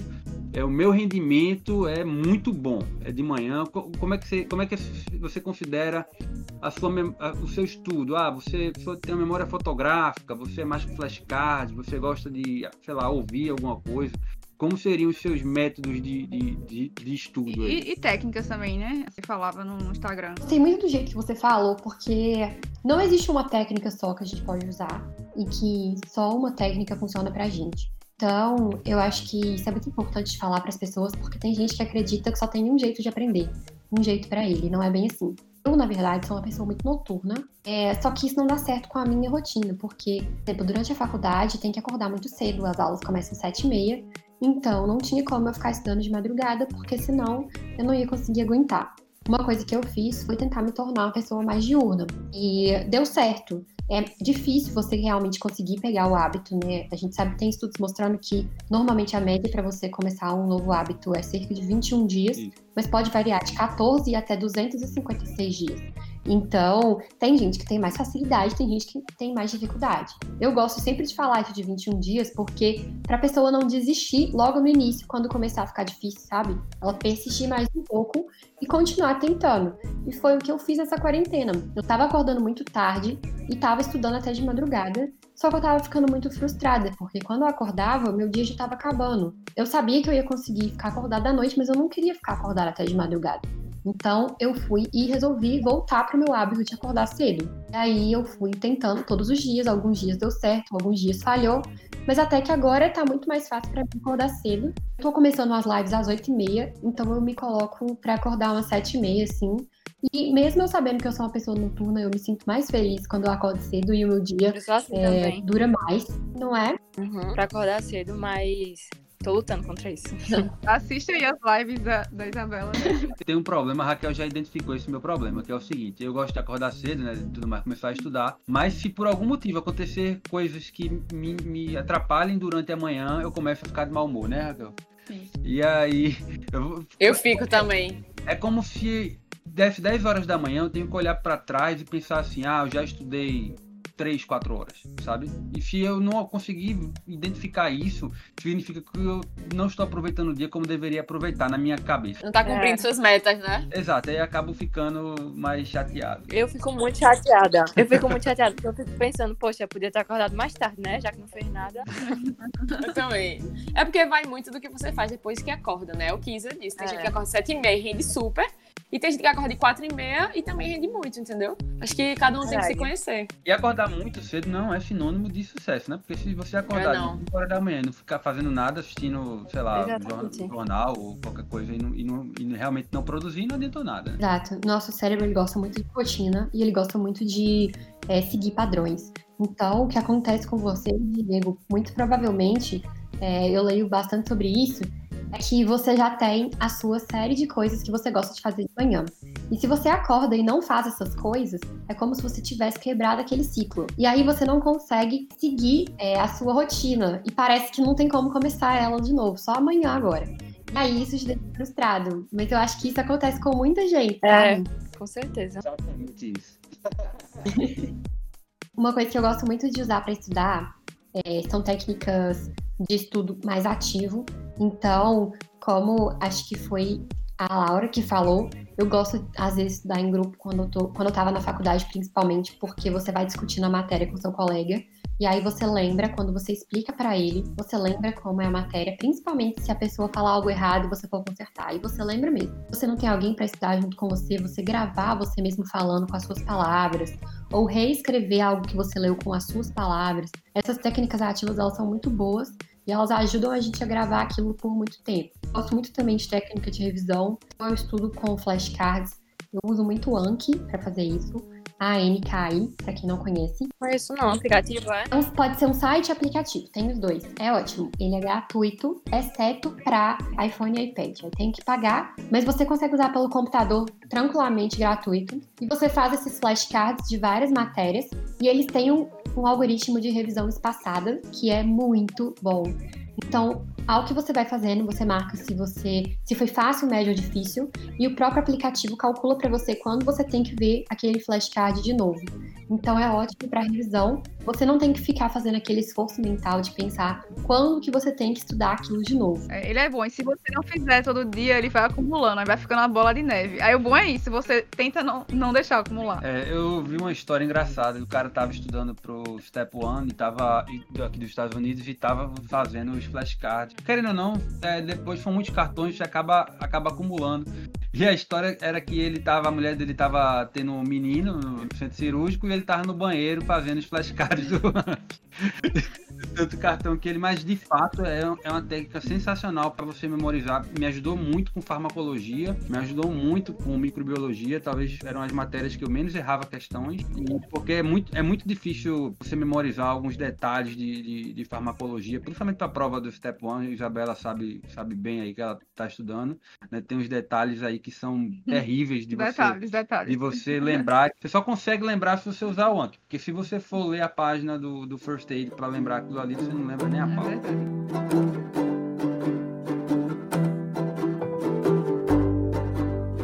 é o meu rendimento é muito bom, é de manhã. Como é que você, como é que você considera a sua, a, o seu estudo? Ah, você, tem uma memória fotográfica, você é mais flashcard, você gosta de, sei lá, ouvir alguma coisa como seriam os seus métodos de, de, de, de estudo? E, e, técnicas também, né? Você falava no Instagram. Tem muito do jeito que você falou, porque não existe uma técnica só que a gente pode usar e que só uma técnica funciona pra gente. Então, eu acho que isso é muito importante falar para as pessoas, porque tem gente que acredita que só tem um jeito de aprender, um jeito para ele, não é bem assim. Eu, na verdade, sou uma pessoa muito noturna, é, só que isso não dá certo com a minha rotina, porque, por exemplo, durante a faculdade tem que acordar muito cedo, as aulas começam às sete e meia, então, não tinha como eu ficar estudando de madrugada, porque senão eu não ia conseguir aguentar. Uma coisa que eu fiz foi tentar me tornar uma pessoa mais diurna. E deu certo. É difícil você realmente conseguir pegar o hábito, né? A gente sabe que tem estudos mostrando que normalmente a média para você começar um novo hábito é cerca de 21 dias, mas pode variar de 14 até 256 dias. Então, tem gente que tem mais facilidade, tem gente que tem mais dificuldade. Eu gosto sempre de falar isso de 21 dias, porque para a pessoa não desistir logo no início, quando começar a ficar difícil, sabe? Ela persistir mais um pouco e continuar tentando. E foi o que eu fiz nessa quarentena. Eu tava acordando muito tarde e tava estudando até de madrugada, só que eu tava ficando muito frustrada, porque quando eu acordava, meu dia já tava acabando. Eu sabia que eu ia conseguir ficar acordada à noite, mas eu não queria ficar acordada até de madrugada. Então eu fui e resolvi voltar para o meu hábito de acordar cedo. E aí eu fui tentando todos os dias, alguns dias deu certo, alguns dias falhou, mas até que agora tá muito mais fácil para mim acordar cedo. Estou começando as lives às 8h30, então eu me coloco para acordar umas 7h30, assim. E mesmo eu sabendo que eu sou uma pessoa noturna, eu me sinto mais feliz quando eu acordo cedo e o meu dia assim é, dura mais, não é? Uhum. Para acordar cedo, mas Tô lutando contra isso. Assiste aí as lives da, da Isabela. Tem um problema, a Raquel já identificou esse meu problema, que é o seguinte: eu gosto de acordar cedo, né? Tudo mais, começar a estudar. Mas se por algum motivo acontecer coisas que me, me atrapalhem durante a manhã, eu começo a ficar de mau humor, né, Raquel? Sim. E aí. Eu, eu fico também. É como se desse 10 horas da manhã, eu tenho que olhar para trás e pensar assim: ah, eu já estudei 3, 4 horas, sabe? E se eu não conseguir identificar isso, significa que eu não estou aproveitando o dia como deveria aproveitar na minha cabeça. Não tá cumprindo É. suas metas, né? Exato, aí acabo ficando mais chateado. Eu fico muito chateada. Eu fico muito chateada, porque eu fico pensando, poxa, eu podia ter acordado mais tarde, né? Já que não fez nada. Eu também. É porque vai muito do que você faz depois que acorda, né? O que Isa disse. Tem É. gente que acorda sete e meia e rende super. E tem gente que acorda de quatro e meia e também rende muito, entendeu? Acho que cada um tem que se conhecer. E acordar muito cedo não é sinônimo de sucesso, né? Porque se você acordar É, não. de 5 horas da manhã e não ficar fazendo nada, assistindo, sei lá, Exatamente. jornal, jornal ou qualquer coisa e, não- e não- e realmente não produzir, não adiantou nada. né? Exato. Nosso cérebro ele gosta muito de rotina e ele gosta muito de é, seguir padrões. Então, o que acontece com você, Diego, muito provavelmente, é, eu leio bastante sobre isso, é que você já tem a sua série de coisas que você gosta de fazer de manhã. E se você acorda e não faz essas coisas, é como se você tivesse quebrado aquele ciclo. E aí você não consegue seguir é, a sua rotina. E parece que não tem como começar ela de novo, só amanhã agora. E aí isso te deixa frustrado. Mas eu acho que isso acontece com muita gente. É. sabe? Com certeza. Exatamente isso. Uma coisa que eu gosto muito de usar para estudar é, são técnicas de estudo mais ativo. Então, como acho que foi a Laura que falou, eu gosto às vezes de estudar em grupo quando eu, tô, quando eu tava na faculdade, principalmente, porque você vai discutindo a matéria com seu colega. E aí você lembra, quando você explica para ele, você lembra como é a matéria, principalmente se a pessoa falar algo errado e você for consertar. E você lembra mesmo. Você não tem alguém para estudar junto com você, você gravar você mesmo falando com as suas palavras, ou reescrever algo que você leu com as suas palavras. Essas técnicas ativas elas são muito boas e elas ajudam a gente a gravar aquilo por muito tempo. Gosto muito também de técnica de revisão. Eu estudo com flashcards. Eu uso muito o Anki para fazer isso. ANKI, para quem não conhece. Conheço não, aplicativo é. Então, pode ser um site aplicativo, tem os dois. É ótimo. Ele é gratuito, exceto para iPhone e iPad. Aí tem que pagar, mas você consegue usar pelo computador tranquilamente gratuito. E você faz esses flashcards de várias matérias e eles têm um, um algoritmo de revisão espaçada que é muito bom. Então, ao que você vai fazendo, você marca se você se foi fácil, médio ou difícil, e o próprio aplicativo calcula para você quando você tem que ver aquele flashcard de novo. Então é ótimo para revisão. Você não tem que ficar fazendo aquele esforço mental de pensar quando que você tem que estudar aquilo de novo. É, ele é bom. E se você não fizer todo dia, ele vai acumulando, aí vai ficando uma bola de neve. Aí o bom é isso, você tenta não, não deixar acumular. É, eu vi uma história engraçada. O cara tava estudando pro Step One e tava e- aqui dos Estados Unidos e tava fazendo os flashcards. Querendo ou não, é, depois são muitos cartões que acaba, acaba acumulando. E a história era que ele tava, a mulher dele tava tendo um menino no centro cirúrgico e ele tava no banheiro fazendo os flashcards do tanto cartão que ele, mas de fato é, é uma técnica sensacional para você memorizar. Me ajudou muito com farmacologia, me ajudou muito com microbiologia. Talvez eram as matérias que eu menos errava questões, porque é muito, é muito difícil você memorizar alguns detalhes de, de, de farmacologia, principalmente para a prova do Step One. Isabela sabe, sabe bem aí que ela está estudando. né? Tem uns detalhes aí que são terríveis de você detalhes, detalhes. de você lembrar. Você só consegue lembrar se você usar o Anki. Porque se você for ler a página do, do First Aid para lembrar aquilo ali, você não lembra nem a É pau. verdade.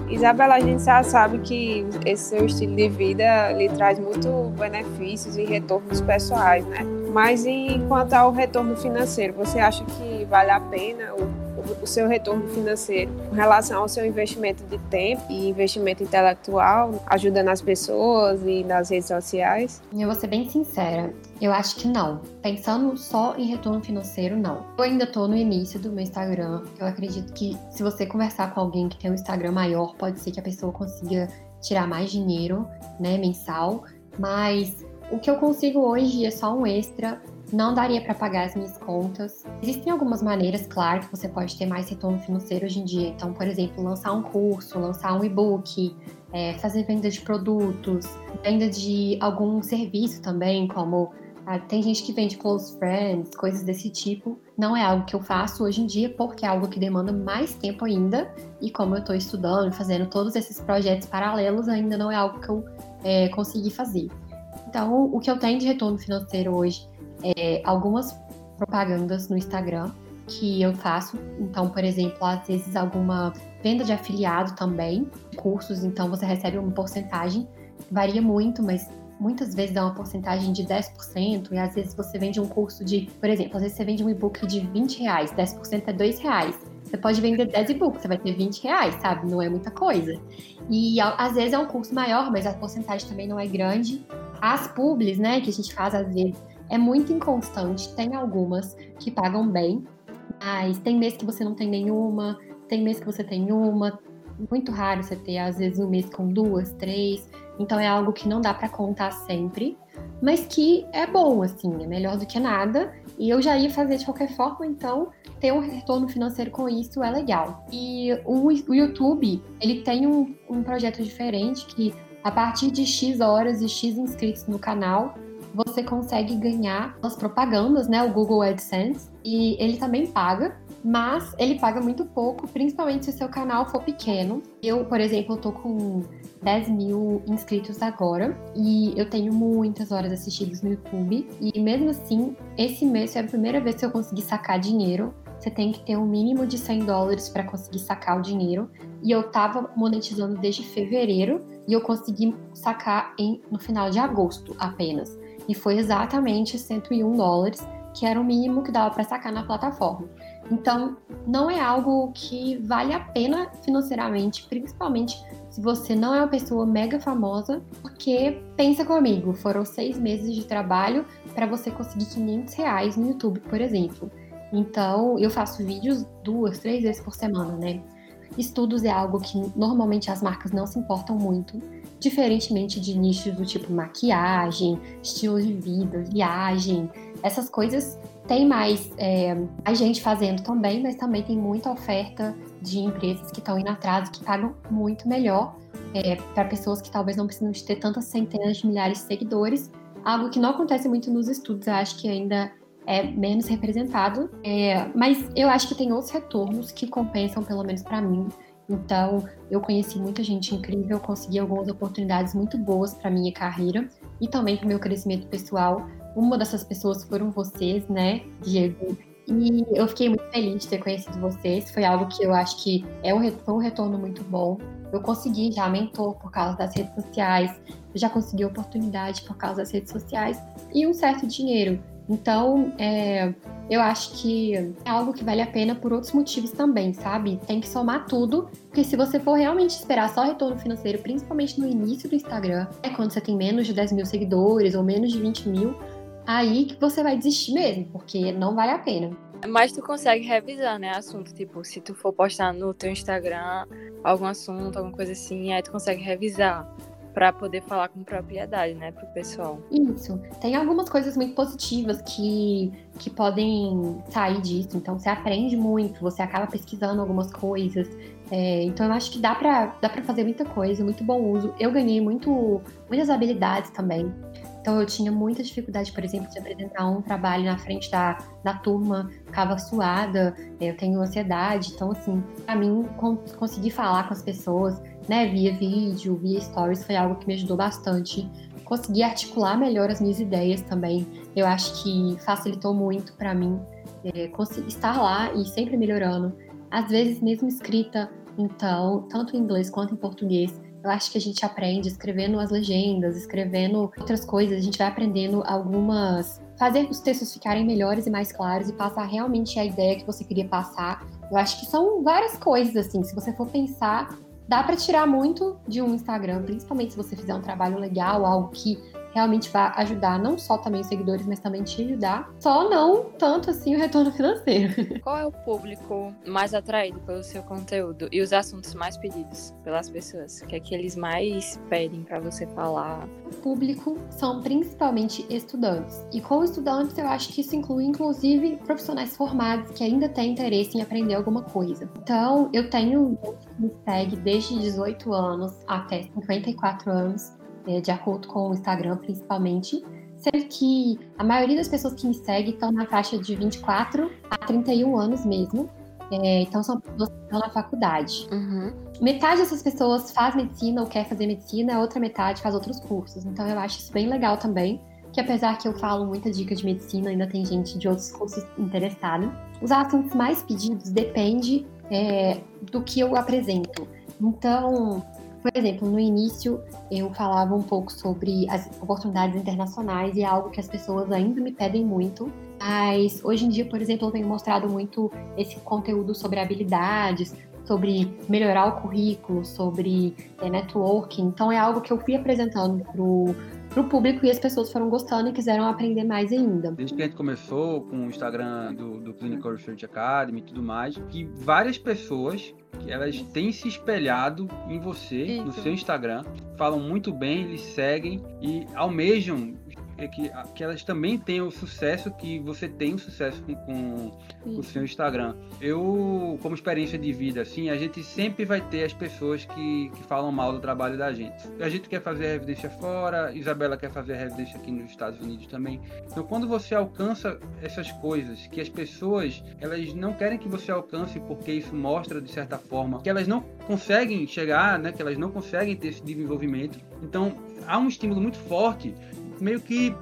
Isabela, a gente já sabe que esse seu estilo de vida lhe traz muito benefícios e retornos pessoais, né? Mas e quanto ao retorno financeiro, você acha que vale a pena o, o- seu retorno financeiro com relação ao seu investimento de tempo e investimento intelectual, ajudando as pessoas e nas redes sociais? Eu vou ser bem sincera, eu acho que não. Pensando só em retorno financeiro, não. Eu ainda tô no início do meu Instagram. Eu acredito que se você conversar com alguém que tem um Instagram maior, pode ser que a pessoa consiga tirar mais dinheiro, né, mensal. Mas o que eu consigo hoje é só um extra. Não daria para pagar as minhas contas. Existem algumas maneiras, claro, que você pode ter mais retorno financeiro hoje em dia. Então, por exemplo, lançar um curso, lançar um e-book, é, fazer venda de produtos, venda de algum serviço também, como ah, tem gente que vende close friends, coisas desse tipo. Não é algo que eu faço hoje em dia, porque é algo que demanda mais tempo ainda. E como eu estou estudando, fazendo todos esses projetos paralelos, ainda não é algo que eu é, consegui fazer. Então, o que eu tenho de retorno financeiro hoje é algumas propagandas no Instagram que eu faço. Então, por exemplo, às vezes alguma venda de afiliado também, cursos, então você recebe uma porcentagem. Varia muito, mas muitas vezes dá uma porcentagem de 10%, e às vezes você vende um curso de, por exemplo, às vezes você vende um e-book de 20 reais, 10% é 2 reais. Você pode vender 10 e-books, você vai ter 20 reais, sabe? Não é muita coisa. E às vezes é um curso maior, mas a porcentagem também não é grande. As publis, né, que a gente faz às vezes, é muito inconstante. Tem algumas que pagam bem, mas tem mês que você não tem nenhuma, tem mês que você tem uma. Muito raro você ter, às vezes, um mês com duas, três. Então é algo que não dá para contar sempre, mas que é bom, assim, é melhor do que nada. E eu já ia fazer de qualquer forma, então ter um retorno financeiro com isso é legal. E o, o YouTube, ele tem um, um projeto diferente que a partir de X horas e X inscritos no canal, você consegue ganhar as propagandas, né? O Google AdSense. E ele também paga, mas ele paga muito pouco, principalmente se o seu canal for pequeno. Eu, por exemplo, tô com 10 mil inscritos agora e eu tenho muitas horas assistidas no YouTube. E mesmo assim, esse mês foi a primeira vez que eu consegui sacar dinheiro. Você tem que ter um mínimo de 100 dólares para conseguir sacar o dinheiro. E eu tava monetizando desde fevereiro e eu consegui sacar em, no final de agosto apenas. E foi exatamente 101 dólares, que era o mínimo que dava para sacar na plataforma. Então, não é algo que vale a pena financeiramente, principalmente se você não é uma pessoa mega famosa, porque pensa comigo, foram seis meses de trabalho para você conseguir 500 reais no YouTube, por exemplo. Então, eu faço vídeos duas, três vezes por semana, né? Estudos é algo que normalmente as marcas não se importam muito, diferentemente de nichos do tipo maquiagem, estilo de vida, viagem, essas coisas tem mais, é, mais gente fazendo também, mas também tem muita oferta de empresas que estão indo atrás, que pagam muito melhor é, para pessoas que talvez não precisam de ter tantas centenas de milhares de seguidores. Algo que não acontece muito nos estudos, eu acho que ainda é menos representado. É, mas eu acho que tem outros retornos que compensam, pelo menos para mim. Então, eu conheci muita gente incrível, consegui algumas oportunidades muito boas para minha carreira e também para o meu crescimento pessoal. Uma dessas pessoas foram vocês, né, Diego? E eu fiquei muito feliz de ter conhecido vocês. Foi algo que eu acho que é um, foi um retorno muito bom. Eu consegui já mentor por causa das redes sociais, eu já consegui oportunidade por causa das redes sociais e um certo dinheiro. Então, é, eu acho que é algo que vale a pena por outros motivos também, sabe? Tem que somar tudo, porque se você for realmente esperar só retorno financeiro, principalmente no início do Instagram, é quando você tem menos de 10 mil seguidores ou menos de 20 mil, aí que você vai desistir mesmo, porque não vale a pena. Mas tu consegue revisar, né, assunto, tipo, se tu for postar no teu Instagram algum assunto, alguma coisa assim, aí tu consegue revisar para poder falar com propriedade, né, pro pessoal. Isso. Tem algumas coisas muito positivas que, que podem sair disso. Então, você aprende muito, você acaba pesquisando algumas coisas. É, então, eu acho que dá para dá pra fazer muita coisa, muito bom uso. Eu ganhei muito, muitas habilidades também. Então eu tinha muita dificuldade, por exemplo, de apresentar um trabalho na frente da, da turma, ficava suada, eu tenho ansiedade. Então, assim, para mim, conseguir falar com as pessoas, né, via vídeo, via stories, foi algo que me ajudou bastante. Conseguir articular melhor as minhas ideias também, eu acho que facilitou muito para mim é, estar lá e sempre melhorando. Às vezes, mesmo escrita, então, tanto em inglês quanto em português, eu acho que a gente aprende escrevendo as legendas, escrevendo outras coisas, a gente vai aprendendo algumas. fazer os textos ficarem melhores e mais claros e passar realmente a ideia que você queria passar. Eu acho que são várias coisas, assim, se você for pensar, dá para tirar muito de um Instagram, principalmente se você fizer um trabalho legal, algo que realmente vai ajudar não só também os seguidores, mas também te ajudar. Só não tanto assim o retorno financeiro. Qual é o público mais atraído pelo seu conteúdo e os assuntos mais pedidos pelas pessoas? O que é que eles mais pedem para você falar? O público são principalmente estudantes. E com estudantes eu acho que isso inclui inclusive profissionais formados que ainda têm interesse em aprender alguma coisa. Então, eu tenho me segue desde 18 anos até 54 anos de acordo com o Instagram principalmente, sendo que a maioria das pessoas que me seguem estão na faixa de 24 a 31 anos mesmo. É, então são pessoas que estão na faculdade. Uhum. Metade dessas pessoas faz medicina ou quer fazer medicina, a outra metade faz outros cursos. Então eu acho isso bem legal também. Que apesar que eu falo muita dica de medicina, ainda tem gente de outros cursos interessada. Os assuntos mais pedidos depende é, do que eu apresento. Então, Por exemplo, no início eu falava um pouco sobre as oportunidades internacionais e é algo que as pessoas ainda me pedem muito. Mas hoje em dia, por exemplo, eu tenho mostrado muito esse conteúdo sobre habilidades, sobre melhorar o currículo, sobre é, networking. Então é algo que eu fui apresentando pro para o público e as pessoas foram gostando e quiseram aprender mais ainda. Desde que a gente começou com o Instagram do, do Clinical Research Academy e tudo mais, que várias pessoas elas têm se espelhado em você, Isso. no seu Instagram, falam muito bem, eles seguem e almejam é que, que elas também tenham o sucesso que você tem o sucesso com, com, com, o seu Instagram. Eu, como experiência de vida, assim, a gente sempre vai ter as pessoas que, que falam mal do trabalho da gente. A gente quer fazer a residência fora, Isabela quer fazer a residência aqui nos Estados Unidos também. Então, quando você alcança essas coisas que as pessoas, elas não querem que você alcance porque isso mostra, de certa forma, que elas não conseguem chegar, né, que elas não conseguem ter esse desenvolvimento. Então, há um estímulo muito forte meio que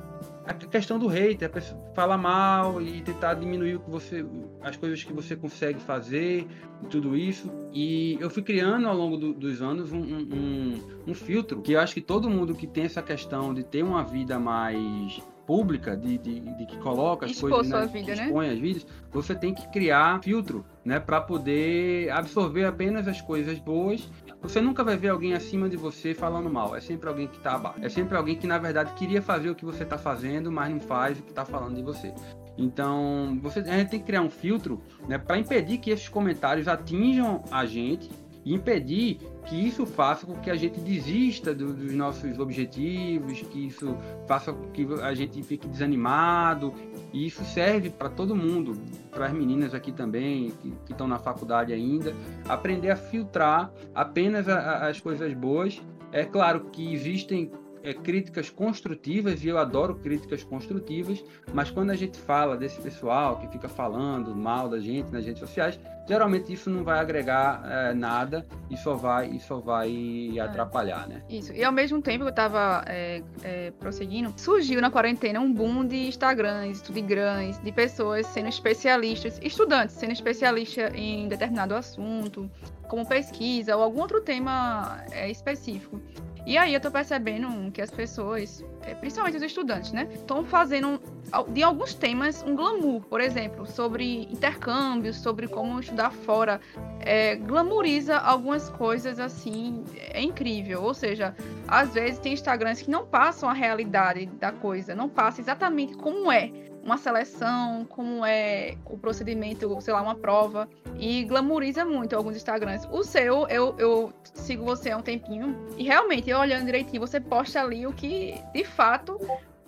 a questão do hater, a pessoa falar mal e tentar diminuir o que você, as coisas que você consegue fazer e tudo isso. E eu fui criando ao longo do, dos anos um, um, um, filtro que eu acho que todo mundo que tem essa questão de ter uma vida mais pública, de, de, de que coloca as Expor coisas, né, vida, né? expõe as vidas, você tem que criar filtro, né, para poder absorver apenas as coisas boas você nunca vai ver alguém acima de você falando mal. É sempre alguém que está abaixo. É sempre alguém que, na verdade, queria fazer o que você está fazendo, mas não faz o que está falando de você. Então, você, a gente tem que criar um filtro né, para impedir que esses comentários atinjam a gente e impedir que isso faça com que a gente desista do, dos nossos objetivos, que isso faça com que a gente fique desanimado. E isso serve para todo mundo, para as meninas aqui também, que estão na faculdade ainda, aprender a filtrar apenas a, a, as coisas boas. É claro que existem é, críticas construtivas, e eu adoro críticas construtivas, mas quando a gente fala desse pessoal que fica falando mal da gente nas redes sociais, geralmente isso não vai agregar é, nada e só vai, e só vai é. atrapalhar, né? Isso. E ao mesmo tempo que eu estava é, é, prosseguindo, surgiu na quarentena um boom de Instagrams, Instagrams, de pessoas sendo especialistas, estudantes sendo especialistas em determinado assunto, como pesquisa ou algum outro tema específico. E aí eu tô percebendo que as pessoas, principalmente os estudantes, né, estão fazendo de alguns temas um glamour, por exemplo, sobre intercâmbios, sobre como estudar fora, é, glamouriza algumas coisas assim, é incrível. Ou seja, às vezes tem Instagrams que não passam a realidade da coisa, não passa exatamente como é uma seleção, como é o procedimento, sei lá, uma prova, e glamoriza muito alguns Instagrams. O seu, eu, eu sigo você há um tempinho, e realmente, eu olhando direitinho, você posta ali o que de fato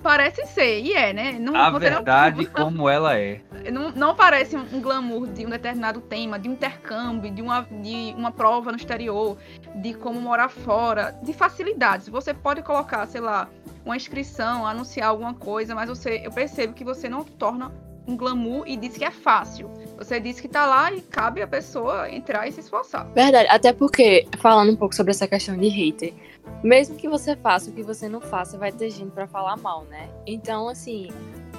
parece ser, e é, né? Não, a verdade não, como ela é. Não, não parece um glamour de um determinado tema, de um intercâmbio, de uma, de uma prova no exterior, de como morar fora, de facilidades. Você pode colocar, sei lá, uma inscrição, anunciar alguma coisa, mas você, eu percebo que você não torna um glamour e diz que é fácil. Você diz que tá lá e cabe a pessoa entrar e se esforçar. Verdade, até porque, falando um pouco sobre essa questão de hater, mesmo que você faça o que você não faça, vai ter gente para falar mal, né? Então, assim,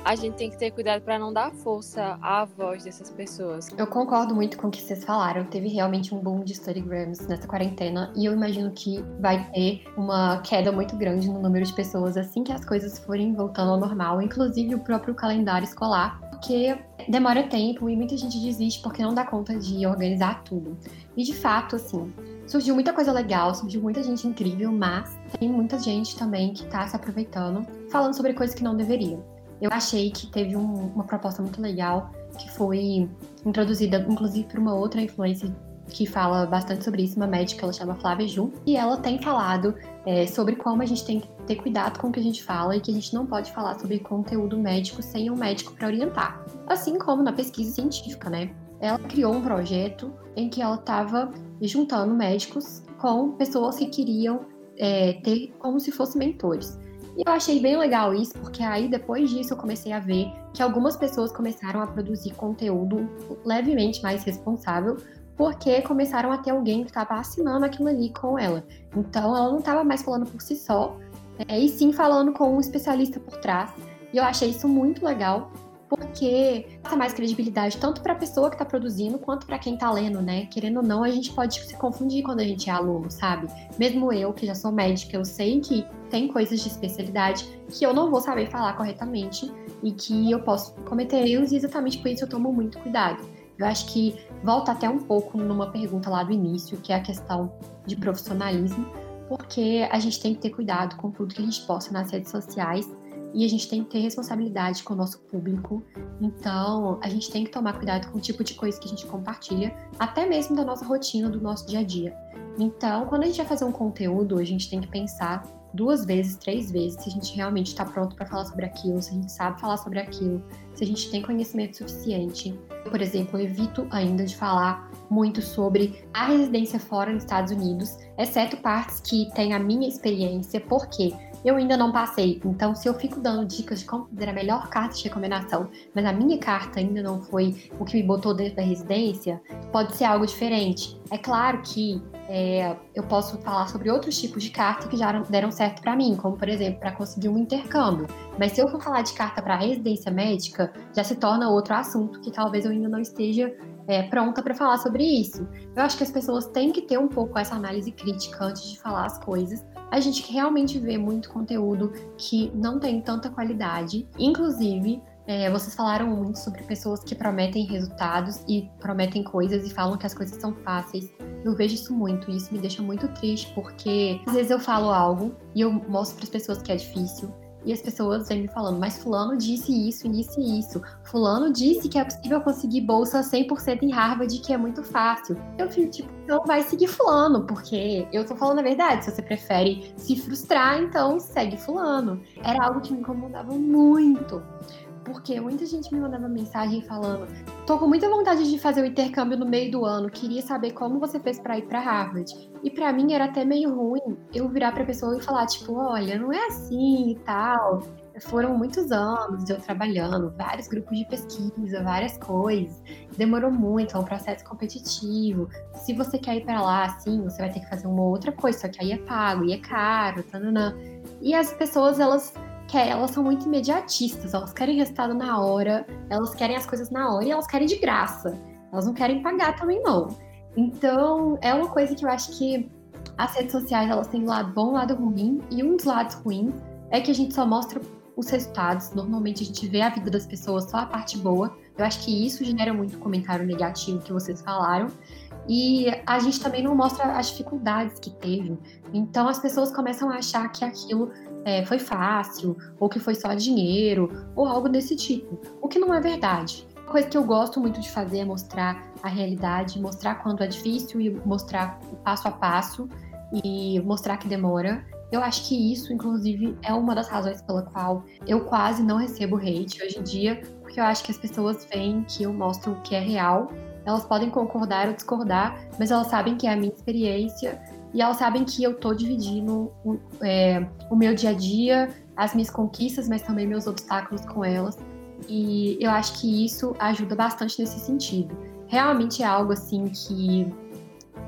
a gente tem que ter cuidado para não dar força à voz dessas pessoas. Eu concordo muito com o que vocês falaram. Teve realmente um boom de Storygrams nessa quarentena e eu imagino que vai ter uma queda muito grande no número de pessoas assim que as coisas forem voltando ao normal, inclusive o próprio calendário escolar, porque demora tempo e muita gente desiste porque não dá conta de organizar tudo. E de fato, assim, surgiu muita coisa legal, surgiu muita gente incrível, mas tem muita gente também que tá se aproveitando, falando sobre coisas que não deveriam. Eu achei que teve um, uma proposta muito legal, que foi introduzida, inclusive, por uma outra influência que fala bastante sobre isso, uma médica, ela chama Flávia Ju, e ela tem falado é, sobre como a gente tem que ter cuidado com o que a gente fala e que a gente não pode falar sobre conteúdo médico sem um médico para orientar. Assim como na pesquisa científica, né? Ela criou um projeto em que ela estava juntando médicos com pessoas que queriam é, ter como se fossem mentores. E eu achei bem legal isso, porque aí depois disso eu comecei a ver que algumas pessoas começaram a produzir conteúdo levemente mais responsável, porque começaram a ter alguém que estava assinando aquilo ali com ela. Então ela não estava mais falando por si só, é, e sim falando com um especialista por trás. E eu achei isso muito legal. porque passa mais credibilidade tanto para a pessoa que está produzindo quanto para quem está lendo, né? Querendo ou não, a gente pode se confundir quando a gente é aluno, sabe? Mesmo eu, que já sou médica, eu sei que tem coisas de especialidade que eu não vou saber falar corretamente e que eu posso cometer erros e exatamente por isso eu tomo muito cuidado. Eu acho que volta até um pouco numa pergunta lá do início, que é a questão de profissionalismo, porque a gente tem que ter cuidado com tudo que a gente posta nas redes sociais e a gente tem que ter responsabilidade com o nosso público. Então, a gente tem que tomar cuidado com o tipo de coisa que a gente compartilha, até mesmo da nossa rotina, do nosso dia a dia. Então, quando a gente vai fazer um conteúdo, a gente tem que pensar duas vezes, três vezes, se a gente realmente está pronto para falar sobre aquilo, se a gente sabe falar sobre aquilo, se a gente tem conhecimento suficiente. Por exemplo, evito ainda de falar muito sobre a residência fora nos Estados Unidos, exceto partes que têm a minha experiência, porque eu ainda não passei. Então, se eu fico dando dicas de como fazer a melhor carta de recomendação, mas a minha carta ainda não foi o que me botou dentro da residência, pode ser algo diferente. É claro que é, eu posso falar sobre outros tipos de carta que já deram certo para mim, como por exemplo, para conseguir um intercâmbio. Mas se eu for falar de carta para residência médica, já se torna outro assunto que talvez eu ainda não esteja é, pronta para falar sobre isso. Eu acho que as pessoas têm que ter um pouco essa análise crítica antes de falar as coisas, a gente realmente vê muito conteúdo que não tem tanta qualidade. Inclusive, é, vocês falaram muito sobre pessoas que prometem resultados e prometem coisas e falam que as coisas são fáceis. Eu vejo isso muito e isso me deixa muito triste porque às vezes eu falo algo e eu mostro para as pessoas que é difícil e as pessoas vêm me falando, mas fulano disse isso, e isso. Fulano disse que é possível conseguir bolsa 100% em Harvard, que é muito fácil. Eu fico tipo, então vai seguir fulano, porque eu tô falando a verdade. Se você prefere se frustrar, então segue fulano. Era algo que me incomodava muito porque muita gente me mandava mensagem falando: tô com muita vontade de fazer o intercâmbio no meio do ano, queria saber como você fez para ir para Harvard. E para mim era até meio ruim eu virar para pessoa e falar tipo: olha, não é assim e tal. Foram muitos anos eu trabalhando, vários grupos de pesquisa, várias coisas. Demorou muito, é um processo competitivo. Se você quer ir para lá, assim, você vai ter que fazer uma outra coisa, só que aí é pago e é caro, tananã. E as pessoas, elas que é, elas são muito imediatistas, elas querem resultado na hora, elas querem as coisas na hora e elas querem de graça. Elas não querem pagar também, não. Então, é uma coisa que eu acho que as redes sociais elas têm um lado bom, um lado ruim, e um dos lados ruins é que a gente só mostra os resultados. Normalmente a gente vê a vida das pessoas só a parte boa. Eu acho que isso gera muito comentário negativo que vocês falaram. E a gente também não mostra as dificuldades que teve. Então as pessoas começam a achar que aquilo é, foi fácil, ou que foi só dinheiro, ou algo desse tipo. O que não é verdade. Uma coisa que eu gosto muito de fazer é mostrar a realidade, mostrar quando é difícil e mostrar o passo a passo e mostrar que demora. Eu acho que isso, inclusive, é uma das razões pela qual eu quase não recebo hate hoje em dia, porque eu acho que as pessoas veem que eu mostro o que é real. Elas podem concordar ou discordar, mas elas sabem que é a minha experiência e elas sabem que eu tô dividindo o, é, o meu dia a dia, as minhas conquistas, mas também meus obstáculos com elas. E eu acho que isso ajuda bastante nesse sentido. Realmente é algo assim que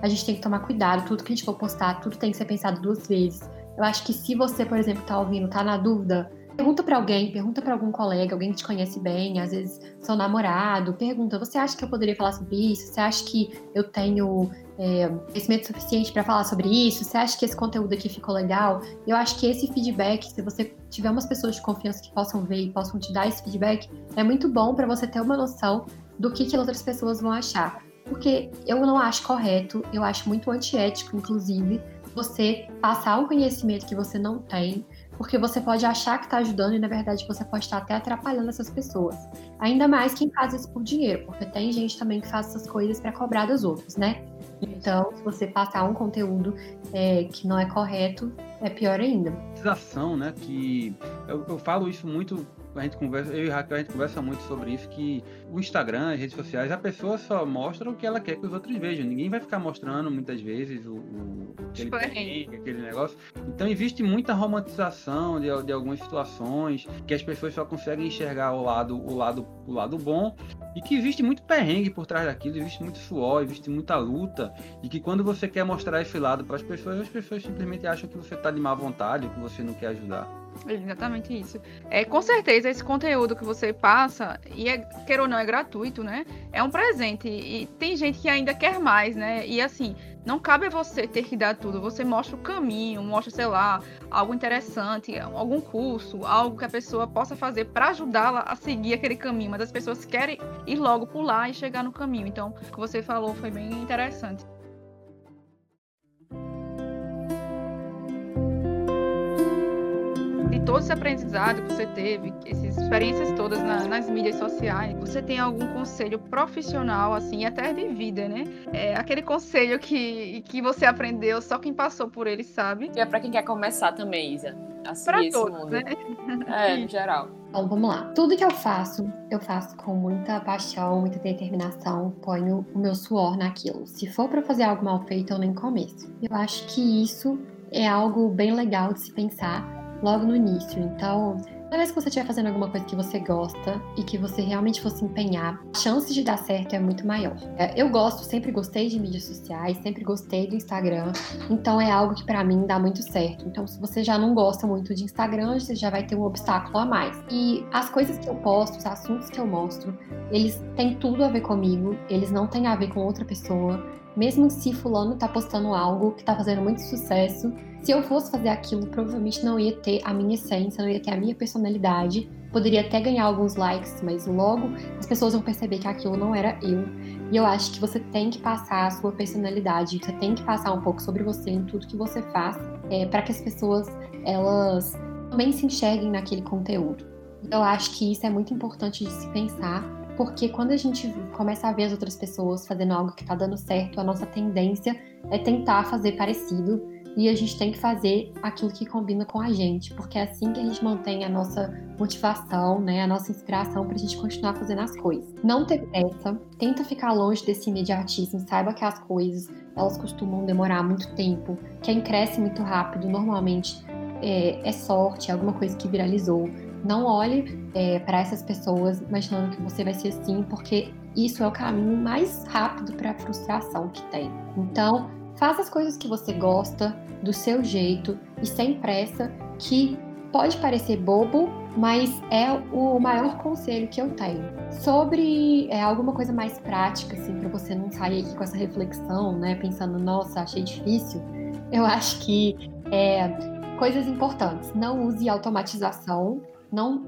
a gente tem que tomar cuidado, tudo que a gente for postar, tudo tem que ser pensado duas vezes. Eu acho que se você, por exemplo, tá ouvindo, tá na dúvida, pergunta para alguém, pergunta para algum colega, alguém que te conhece bem, às vezes seu namorado, pergunta: você acha que eu poderia falar sobre isso? Você acha que eu tenho é, conhecimento suficiente para falar sobre isso? Você acha que esse conteúdo aqui ficou legal? Eu acho que esse feedback, se você tiver umas pessoas de confiança que possam ver e possam te dar esse feedback, é muito bom para você ter uma noção do que, que outras pessoas vão achar. Porque eu não acho correto, eu acho muito antiético, inclusive, você passar um conhecimento que você não tem, porque você pode achar que está ajudando e na verdade você pode estar até atrapalhando essas pessoas. Ainda mais quem faz isso por dinheiro, porque tem gente também que faz essas coisas para cobrar dos outros, né? Então, se você passar um conteúdo é, que não é correto, é pior ainda. Ação, né? Que eu, eu falo isso muito a gente conversa, eu e Raquel, a gente conversa muito sobre isso, que o Instagram, as redes sociais, a pessoa só mostra o que ela quer que os outros vejam. Ninguém vai ficar mostrando muitas vezes o, o aquele, perrengue, aquele negócio. Então existe muita romantização de, de algumas situações que as pessoas só conseguem enxergar o lado, o lado, o lado bom e que existe muito perrengue por trás daquilo, existe muito suor, existe muita luta e que quando você quer mostrar esse lado para as pessoas, as pessoas simplesmente acham que você está de má vontade, que você não quer ajudar. Exatamente isso. É, com certeza, esse conteúdo que você passa, e é, queira ou não, é gratuito, né? É um presente. E tem gente que ainda quer mais, né? E assim, não cabe a você ter que dar tudo. Você mostra o caminho, mostra, sei lá, algo interessante, algum curso, algo que a pessoa possa fazer para ajudá-la a seguir aquele caminho. Mas as pessoas querem ir logo pular e chegar no caminho. Então, o que você falou foi bem interessante. Todo esse aprendizado que você teve, essas experiências todas na, nas mídias sociais, você tem algum conselho profissional, assim, até de vida, né? É aquele conselho que, que você aprendeu, só quem passou por ele sabe. E é pra quem quer começar também, Isa. Assim, pra esse todos, mundo. né? É, no geral. Então vamos lá. Tudo que eu faço, eu faço com muita paixão, muita determinação, ponho o meu suor naquilo. Se for para fazer algo mal feito, eu nem começo. Eu acho que isso é algo bem legal de se pensar logo no início. Então, toda vez que você estiver fazendo alguma coisa que você gosta e que você realmente fosse empenhar, a chance de dar certo é muito maior. É, eu gosto, sempre gostei de mídias sociais, sempre gostei do Instagram, então é algo que para mim dá muito certo. Então, se você já não gosta muito de Instagram, você já vai ter um obstáculo a mais. E as coisas que eu posto, os assuntos que eu mostro, eles têm tudo a ver comigo, eles não têm a ver com outra pessoa. Mesmo se fulano tá postando algo que tá fazendo muito sucesso, se eu fosse fazer aquilo, provavelmente não ia ter a minha essência, não ia ter a minha personalidade. Poderia até ganhar alguns likes, mas logo as pessoas vão perceber que aquilo não era eu. E eu acho que você tem que passar a sua personalidade, você tem que passar um pouco sobre você em tudo que você faz, é, para que as pessoas elas também se enxerguem naquele conteúdo. Eu acho que isso é muito importante de se pensar, porque quando a gente começa a ver as outras pessoas fazendo algo que está dando certo, a nossa tendência é tentar fazer parecido e a gente tem que fazer aquilo que combina com a gente, porque é assim que a gente mantém a nossa motivação, né, a nossa inspiração para a gente continuar fazendo as coisas. Não ter pressa, tenta ficar longe desse imediatismo, saiba que as coisas elas costumam demorar muito tempo. Quem cresce muito rápido normalmente é, é sorte, é alguma coisa que viralizou. Não olhe é, para essas pessoas imaginando que você vai ser assim, porque isso é o caminho mais rápido para a frustração que tem. Então, faça as coisas que você gosta, do seu jeito e sem pressa, que pode parecer bobo, mas é o maior conselho que eu tenho. Sobre é, alguma coisa mais prática, assim, para você não sair aqui com essa reflexão, né, pensando, nossa, achei difícil, eu acho que é, coisas importantes. Não use automatização não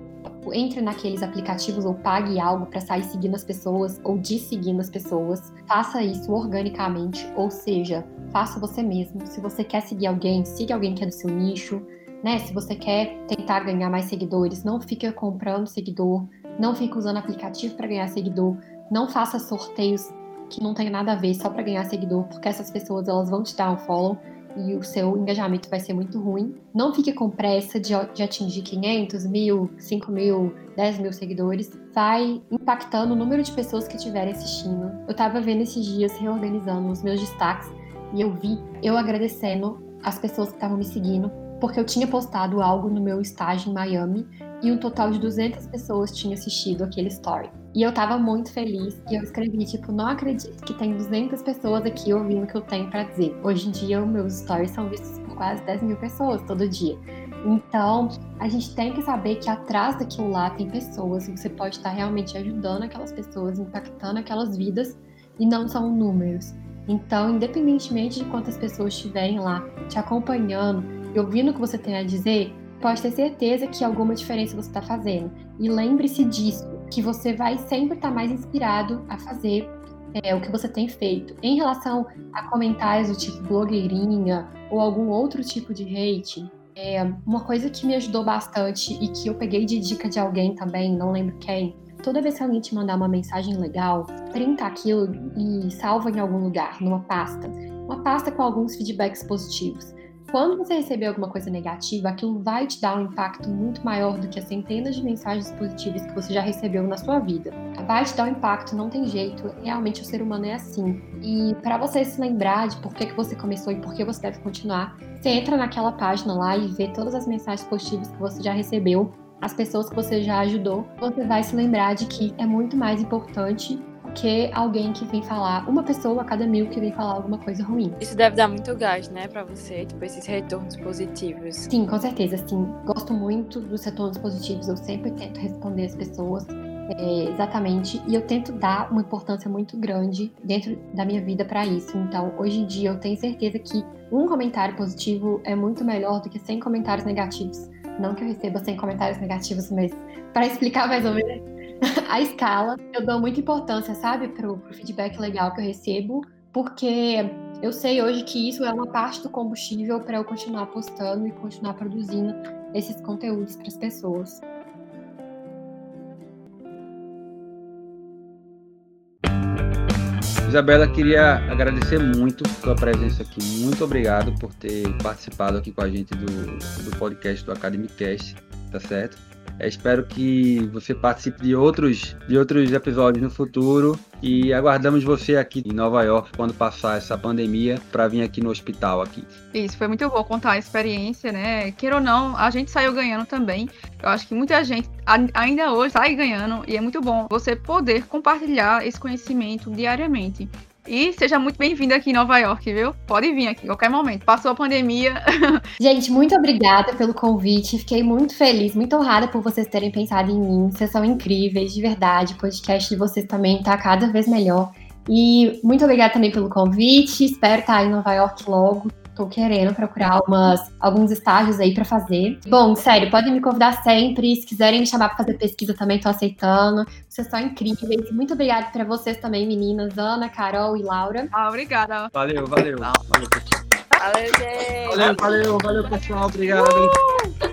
entre naqueles aplicativos ou pague algo para sair seguindo as pessoas ou de seguindo as pessoas. Faça isso organicamente, ou seja, faça você mesmo. Se você quer seguir alguém, siga alguém que é do seu nicho. Né? Se você quer tentar ganhar mais seguidores, não fique comprando seguidor, não fique usando aplicativo para ganhar seguidor, não faça sorteios que não tem nada a ver só para ganhar seguidor, porque essas pessoas elas vão te dar um follow e o seu engajamento vai ser muito ruim. Não fique com pressa de, de atingir 500 mil, 5 mil, 10 mil seguidores. Vai impactando o número de pessoas que estiverem assistindo. Eu tava vendo esses dias, reorganizando os meus destaques, e eu vi eu agradecendo as pessoas que estavam me seguindo, porque eu tinha postado algo no meu estágio em Miami e um total de 200 pessoas tinham assistido aquele story. E eu tava muito feliz e eu escrevi, tipo, não acredito que tem 200 pessoas aqui ouvindo o que eu tenho para dizer. Hoje em dia, meus stories são vistos por quase 10 mil pessoas todo dia. Então, a gente tem que saber que atrás daquilo lá tem pessoas e você pode estar realmente ajudando aquelas pessoas, impactando aquelas vidas e não são números. Então, independentemente de quantas pessoas estiverem lá te acompanhando e ouvindo o que você tem a dizer, pode ter certeza que alguma diferença você está fazendo. E lembre-se disso, que você vai sempre estar tá mais inspirado a fazer é, o que você tem feito. Em relação a comentários do tipo blogueirinha ou algum outro tipo de hate, é, uma coisa que me ajudou bastante e que eu peguei de dica de alguém também, não lembro quem, toda vez que alguém te mandar uma mensagem legal, printa aquilo e salva em algum lugar, numa pasta. Uma pasta com alguns feedbacks positivos. Quando você receber alguma coisa negativa, aquilo vai te dar um impacto muito maior do que as centenas de mensagens positivas que você já recebeu na sua vida. Vai te dar um impacto, não tem jeito. Realmente o ser humano é assim. E para você se lembrar de por que, que você começou e por que você deve continuar, você entra naquela página lá e vê todas as mensagens positivas que você já recebeu, as pessoas que você já ajudou. Você vai se lembrar de que é muito mais importante que alguém que vem falar, uma pessoa a cada mil que vem falar alguma coisa ruim. Isso deve dar muito gás, né, pra você, tipo, esses retornos positivos. Sim, com certeza, sim. Gosto muito dos retornos positivos, eu sempre tento responder as pessoas. É, exatamente, e eu tento dar uma importância muito grande dentro da minha vida para isso. Então, hoje em dia, eu tenho certeza que um comentário positivo é muito melhor do que 100 comentários negativos. Não que eu receba 100 comentários negativos, mas para explicar mais ou menos a escala, eu dou muita importância, sabe, pro, pro feedback legal que eu recebo, porque eu sei hoje que isso é uma parte do combustível para eu continuar postando e continuar produzindo esses conteúdos para as pessoas. Isabela, queria agradecer muito sua presença aqui. Muito obrigado por ter participado aqui com a gente do, do podcast do Academicast, tá certo? Espero que você participe de outros, de outros episódios no futuro e aguardamos você aqui em Nova York quando passar essa pandemia para vir aqui no hospital aqui. Isso, foi muito bom contar a experiência, né? Queira ou não, a gente saiu ganhando também. Eu acho que muita gente ainda hoje sai ganhando e é muito bom você poder compartilhar esse conhecimento diariamente. E seja muito bem-vindo aqui em Nova York, viu? Pode vir aqui, qualquer momento. Passou a pandemia. Gente, muito obrigada pelo convite. Fiquei muito feliz, muito honrada por vocês terem pensado em mim. Vocês são incríveis, de verdade. O podcast de vocês também tá cada vez melhor. E muito obrigada também pelo convite. Espero estar em Nova York logo. Tô querendo procurar umas, alguns estágios aí para fazer. Bom, sério, podem me convidar sempre. Se quiserem me chamar para fazer pesquisa também, tô aceitando. Vocês são incríveis. Muito obrigada para vocês também, meninas, Ana, Carol e Laura. Ah, obrigada. Valeu, valeu. Valeu, Valeu, gente. Valeu, valeu, valeu, pessoal. Obrigado. Uh!